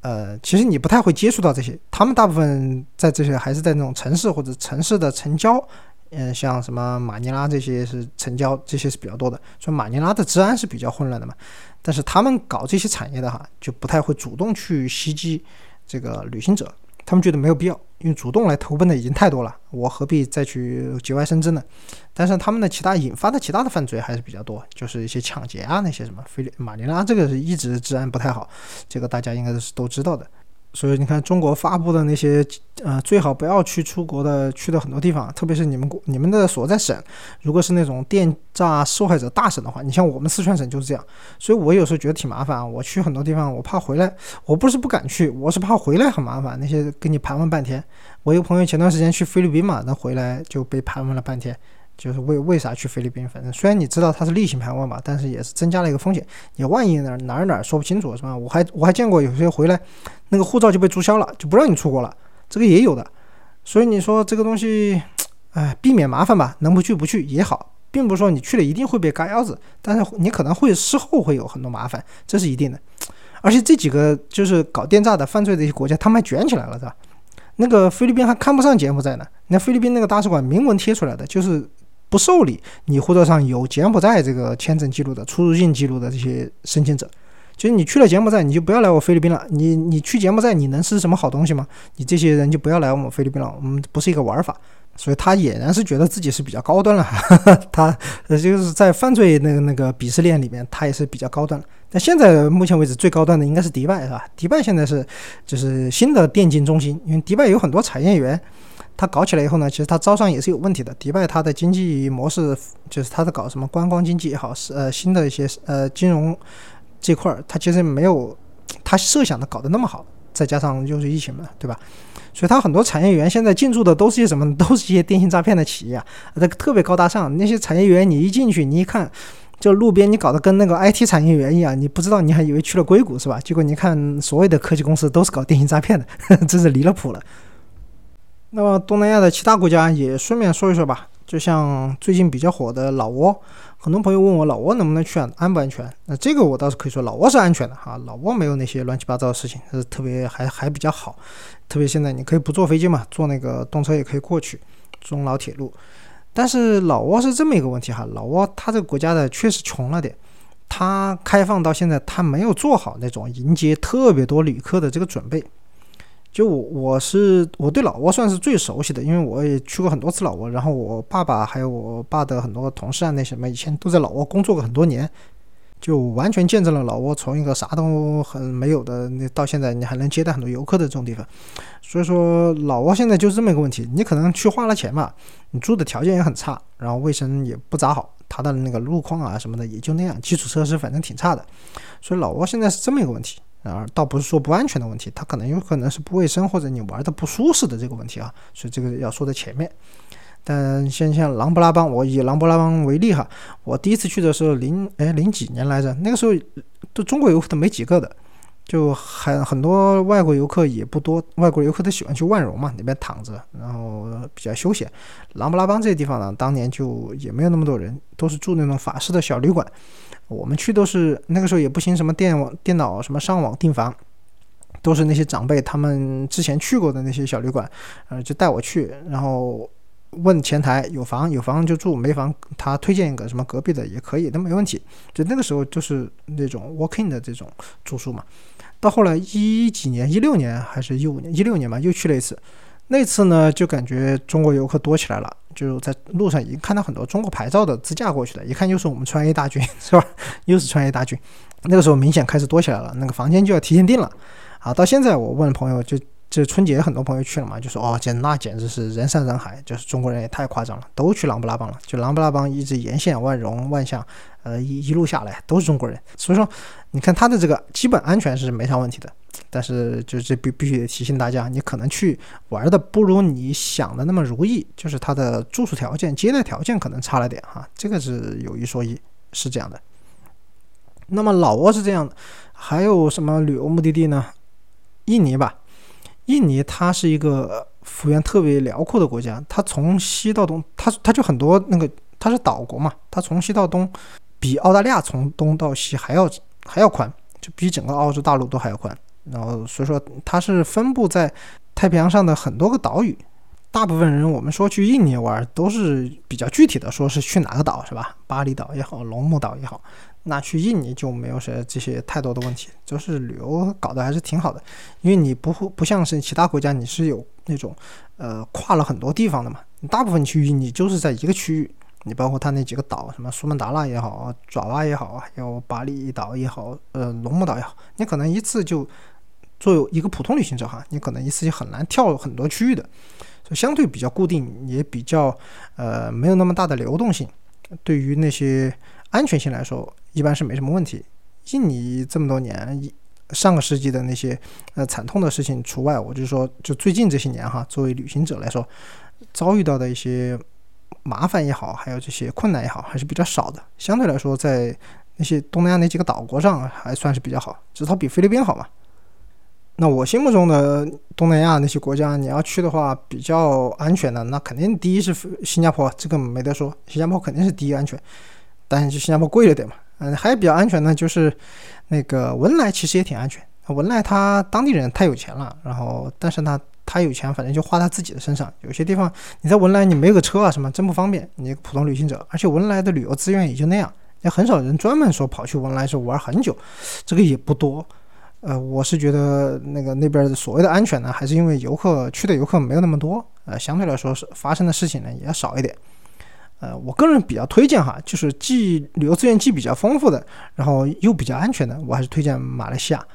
呃，其实你不太会接触到这些。他们大部分在这些还是在那种城市或者城市的城郊，嗯，像什么马尼拉这些是城郊，这些是比较多的。所以马尼拉的治安是比较混乱的嘛。但是他们搞这些产业的哈，就不太会主动去袭击这个旅行者。他们觉得没有必要，因为主动来投奔的已经太多了，我何必再去节外生枝呢？但是他们的其他引发的其他的犯罪还是比较多，就是一些抢劫啊，那些什么菲律马尼拉这个是一直治安不太好，这个大家应该是都知道的。所以你看，中国发布的那些，呃，最好不要去出国的，去的很多地方，特别是你们、你们的所在省，如果是那种电诈受害者大省的话，你像我们四川省就是这样。所以我有时候觉得挺麻烦啊，我去很多地方，我怕回来，我不是不敢去，我是怕回来很麻烦，那些跟你盘问半天。我一个朋友前段时间去菲律宾嘛，那回来就被盘问了半天。就是为为啥去菲律宾？反正虽然你知道它是例行盘问吧，但是也是增加了一个风险。你万一哪哪哪说不清楚是吧？我还我还见过有些回来，那个护照就被注销了，就不让你出国了，这个也有的。所以你说这个东西，哎，避免麻烦吧，能不去不去也好，并不是说你去了一定会被嘎腰子，但是你可能会事后会有很多麻烦，这是一定的。而且这几个就是搞电诈的犯罪的一些国家，他们还卷起来了，是吧？那个菲律宾还看不上柬埔寨呢，那菲律宾那个大使馆明文贴出来的就是。不受理你护照上有柬埔寨这个签证记录的出入境记录的这些申请者，就是你去了柬埔寨，你就不要来我菲律宾了。你你去柬埔寨，你能是什么好东西吗？你这些人就不要来我们菲律宾了，我们不是一个玩法。所以他俨然是觉得自己是比较高端了，[laughs] 他呃就是在犯罪那个那个鄙视链里面，他也是比较高端了但现在目前为止最高端的应该是迪拜是吧？迪拜现在是就是新的电竞中心，因为迪拜有很多产业园。他搞起来以后呢，其实他招商也是有问题的。迪拜它的经济模式就是他在搞什么观光经济也好，是呃新的一些呃金融这块儿，他其实没有他设想的搞得那么好。再加上又是疫情嘛，对吧？所以他很多产业园现在进驻的都是些什么？都是一些电信诈骗的企业啊，这个特别高大上。那些产业园你一进去，你一看，就路边你搞得跟那个 IT 产业园一样，你不知道你还以为去了硅谷是吧？结果你看所有的科技公司都是搞电信诈骗的，[laughs] 真是离了谱了。那么东南亚的其他国家也顺便说一说吧，就像最近比较火的老挝，很多朋友问我老挝能不能去啊，安不安全？那这个我倒是可以说，老挝是安全的哈，老挝没有那些乱七八糟的事情，是特别还还比较好。特别现在你可以不坐飞机嘛，坐那个动车也可以过去，中老铁路。但是老挝是这么一个问题哈，老挝它这个国家的确实穷了点，它开放到现在它没有做好那种迎接特别多旅客的这个准备。就我我是我对老挝算是最熟悉的，因为我也去过很多次老挝，然后我爸爸还有我爸的很多同事啊，那什么以前都在老挝工作过很多年，就完全见证了老挝从一个啥都很没有的那到现在你还能接待很多游客的这种地方。所以说老挝现在就是这么一个问题，你可能去花了钱嘛，你住的条件也很差，然后卫生也不咋好，它的那个路况啊什么的也就那样，基础设施反正挺差的，所以老挝现在是这么一个问题。啊，倒不是说不安全的问题，它可能有可能是不卫生或者你玩的不舒适的这个问题啊，所以这个要说在前面。但先像琅勃拉邦，我以琅勃拉邦为例哈，我第一次去的时候零哎零几年来着，那个时候都中国游客都没几个的，就很很多外国游客也不多，外国游客都喜欢去万荣嘛，那边躺着，然后比较休闲。琅勃拉邦这些地方呢，当年就也没有那么多人，都是住那种法式的小旅馆。我们去都是那个时候也不行，什么电网、电脑什么上网订房，都是那些长辈他们之前去过的那些小旅馆，呃，就带我去，然后问前台有房有房就住，没房他推荐一个什么隔壁的也可以，那没问题。就那个时候就是那种 walking 的这种住宿嘛。到后来一几年，一六年还是一五年，一六年吧，又去了一次。那次呢，就感觉中国游客多起来了，就在路上已经看到很多中国牌照的自驾过去了，一看又是我们川 A 大军，是吧？[laughs] 又是川 A 大军。那个时候明显开始多起来了，那个房间就要提前订了。啊，到现在我问朋友，就这春节很多朋友去了嘛，就说哦，简那简直是人山人海，就是中国人也太夸张了，都去琅勃拉邦了。就琅勃拉邦一直沿线万荣、万象，呃，一一路下来都是中国人，所以说你看它的这个基本安全是没啥问题的。但是，就是必必须得提醒大家，你可能去玩的不如你想的那么如意，就是它的住宿条件、接待条件可能差了点哈，这个是有一说一，是这样的。那么老挝是这样的，还有什么旅游目的地呢？印尼吧，印尼它是一个幅员特别辽阔的国家，它从西到东，它它就很多那个，它是岛国嘛，它从西到东，比澳大利亚从东到西还要还要宽，就比整个澳洲大陆都还要宽。然后，所以说它是分布在太平洋上的很多个岛屿。大部分人我们说去印尼玩，都是比较具体的，说是去哪个岛，是吧？巴厘岛也好，龙目岛也好。那去印尼就没有些这些太多的问题，就是旅游搞得还是挺好的。因为你不不像是其他国家，你是有那种呃跨了很多地方的嘛。大部分区域你就是在一个区域。你包括它那几个岛，什么苏门答腊也好，爪哇也好，还有巴厘岛也好，呃，龙目岛也好，你可能一次就。作为一个普通旅行者哈，你可能一次就很难跳很多区域的，就相对比较固定，也比较呃没有那么大的流动性。对于那些安全性来说，一般是没什么问题。印尼这么多年，上个世纪的那些呃惨痛的事情除外，我就说就最近这些年哈，作为旅行者来说，遭遇到的一些麻烦也好，还有这些困难也好，还是比较少的。相对来说，在那些东南亚那几个岛国上还算是比较好，至少比菲律宾好嘛。那我心目中的东南亚那些国家，你要去的话比较安全的，那肯定第一是新加坡，这个没得说，新加坡肯定是第一安全。但是就新加坡贵了点嘛，嗯，还比较安全的，就是那个文莱其实也挺安全。文莱他当地人太有钱了，然后但是呢，他有钱反正就花他自己的身上。有些地方你在文莱你没有个车啊什么真不方便，你普通旅行者，而且文莱的旅游资源也就那样，也很少人专门说跑去文莱是玩很久，这个也不多。呃，我是觉得那个那边的所谓的安全呢，还是因为游客去的游客没有那么多，呃，相对来说是发生的事情呢也要少一点。呃，我个人比较推荐哈，就是既旅游资源既比较丰富的，然后又比较安全的，我还是推荐马来西亚。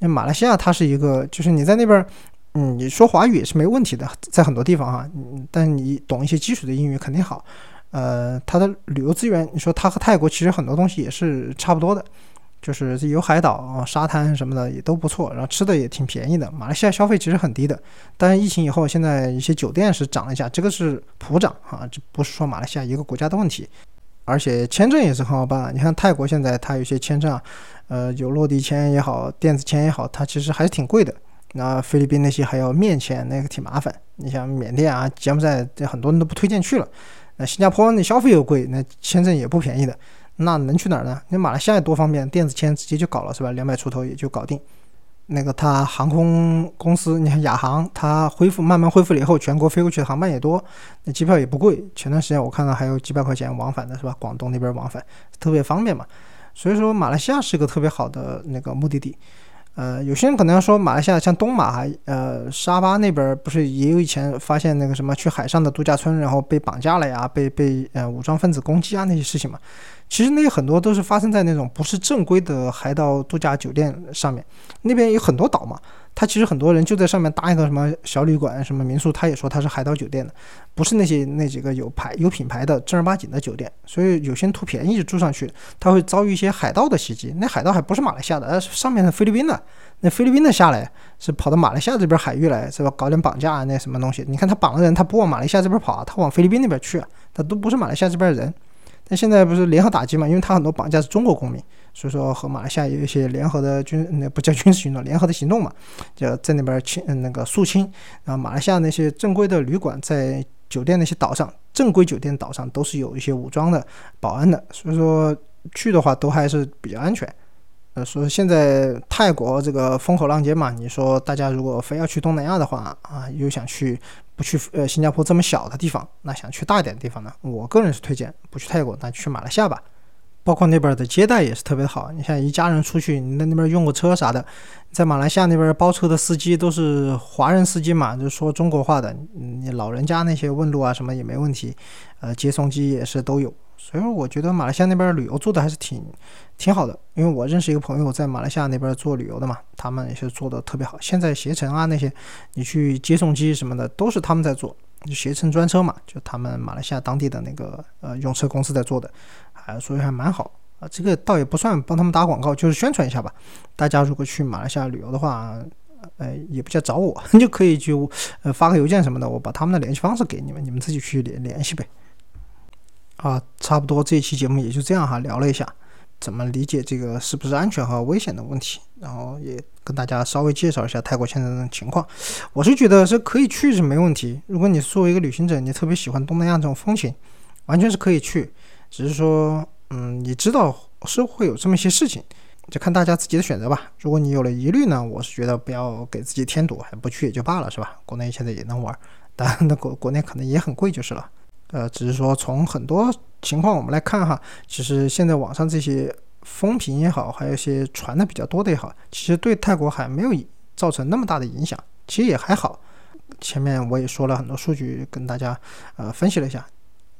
因为马来西亚它是一个，就是你在那边，嗯，你说华语也是没问题的，在很多地方哈，嗯，但你懂一些基础的英语肯定好。呃，它的旅游资源，你说它和泰国其实很多东西也是差不多的。就是有海岛、沙滩什么的也都不错，然后吃的也挺便宜的。马来西亚消费其实很低的，但疫情以后，现在一些酒店是涨了一下，这个是普涨啊，这不是说马来西亚一个国家的问题。而且签证也是很好办，你看泰国现在它有些签证啊，呃，有落地签也好，电子签也好，它其实还是挺贵的。那菲律宾那些还要面签，那个挺麻烦。你像缅甸啊、柬埔寨，这很多人都不推荐去了。那新加坡那消费又贵，那签证也不便宜的。那能去哪儿呢？你马来西亚多方便，电子签直接就搞了，是吧？两百出头也就搞定。那个它航空公司，你看亚航，它恢复慢慢恢复了以后，全国飞过去的航班也多，那机票也不贵。前段时间我看到还有几百块钱往返的，是吧？广东那边往返特别方便嘛。所以说马来西亚是个特别好的那个目的地。呃，有些人可能要说马来西亚像东马，呃，沙巴那边不是也有以前发现那个什么去海上的度假村，然后被绑架了呀，被被呃武装分子攻击啊那些事情嘛。其实那些很多都是发生在那种不是正规的海岛度假酒店上面，那边有很多岛嘛。他其实很多人就在上面搭一个什么小旅馆、什么民宿，他也说他是海岛酒店的，不是那些那几个有牌有品牌的正儿八经的酒店。所以有些人图便宜就住上去，他会遭遇一些海盗的袭击。那海盗还不是马来西亚的，呃，上面的菲律宾的。那菲律宾的下来是跑到马来西亚这边海域来，是吧？搞点绑架啊，那什么东西？你看他绑了人，他不往马来西亚这边跑啊，他往菲律宾那边去，他都不是马来西亚这边的人。但现在不是联合打击嘛？因为他很多绑架是中国公民，所以说和马来西亚有一些联合的军，[laughs] 那不叫军事行动，联合的行动嘛，就在那边清那个肃清。然后马来西亚那些正规的旅馆，在酒店那些岛上，正规酒店岛上都是有一些武装的保安的，所以说去的话都还是比较安全。呃，说现在泰国这个风口浪尖嘛，你说大家如果非要去东南亚的话啊，又想去不去呃新加坡这么小的地方，那想去大一点的地方呢？我个人是推荐不去泰国，那去马来西亚吧。包括那边的接待也是特别好。你像一家人出去，你在那边用个车啥的，在马来西亚那边包车的司机都是华人司机嘛，就说中国话的，你老人家那些问路啊什么也没问题，呃，接送机也是都有。所以说，我觉得马来西亚那边旅游做的还是挺挺好的。因为我认识一个朋友在马来西亚那边做旅游的嘛，他们也是做的特别好。现在携程啊那些，你去接送机什么的都是他们在做，携程专车嘛，就他们马来西亚当地的那个呃用车公司在做的，还所以还蛮好啊。这个倒也不算帮他们打广告，就是宣传一下吧。大家如果去马来西亚旅游的话，呃，也不叫找我，你 [laughs] 就可以就呃发个邮件什么的，我把他们的联系方式给你们，你们自己去联联系呗。啊，差不多这一期节目也就这样哈，聊了一下怎么理解这个是不是安全和危险的问题，然后也跟大家稍微介绍一下泰国现在的情况。我是觉得是可以去是没问题，如果你作为一个旅行者，你特别喜欢东南亚这种风情，完全是可以去。只是说，嗯，你知道是会有这么一些事情，就看大家自己的选择吧。如果你有了疑虑呢，我是觉得不要给自己添堵，还不去也就罢了，是吧？国内现在也能玩，但那国国内可能也很贵就是了。呃，只是说从很多情况我们来看哈，其实现在网上这些风评也好，还有一些传的比较多的也好，其实对泰国还没有造成那么大的影响，其实也还好。前面我也说了很多数据跟大家呃分析了一下，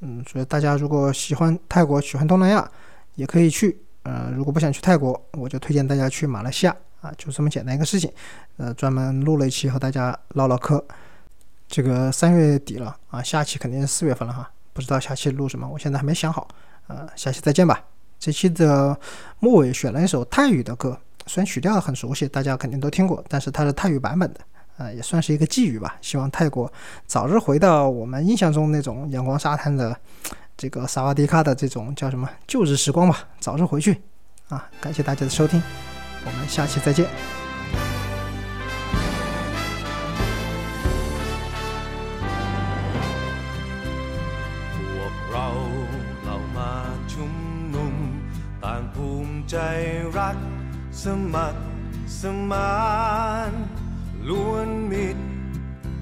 嗯，所以大家如果喜欢泰国、喜欢东南亚，也可以去。呃，如果不想去泰国，我就推荐大家去马来西亚啊，就这么简单一个事情。呃，专门录了一期和大家唠唠嗑。这个三月底了啊，下期肯定是四月份了哈，不知道下期录什么，我现在还没想好。呃，下期再见吧。这期的末尾选了一首泰语的歌，虽然曲调很熟悉，大家肯定都听过，但是它是泰语版本的，呃，也算是一个寄语吧。希望泰国早日回到我们印象中那种阳光沙滩的这个萨瓦迪卡的这种叫什么旧日时光吧，早日回去啊！感谢大家的收听，我们下期再见。 ใจรัก สมัครสมานล้วนมิตร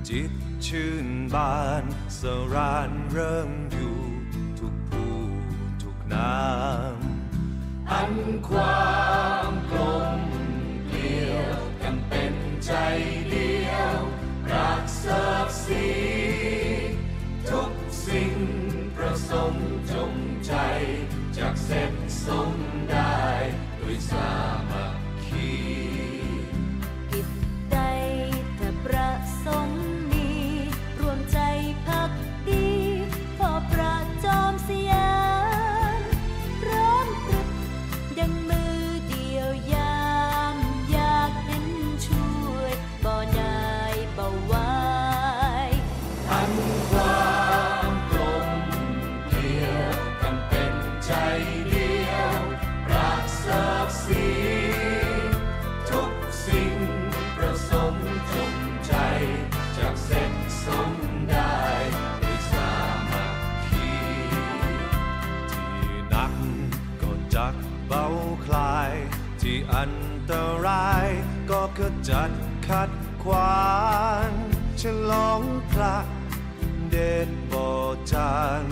จิตชื่นบานสรานเริ่มอยู่ทุกผู้ทุกนามอันความกลมเกลียวกันเป็นใจเดียว รักเสบสีทุกสิ่งประสมจงใจ 着石鬆街對沙漠橋。 จัดขัดขวางฉลองพระเดชบ่จางก็ต่าง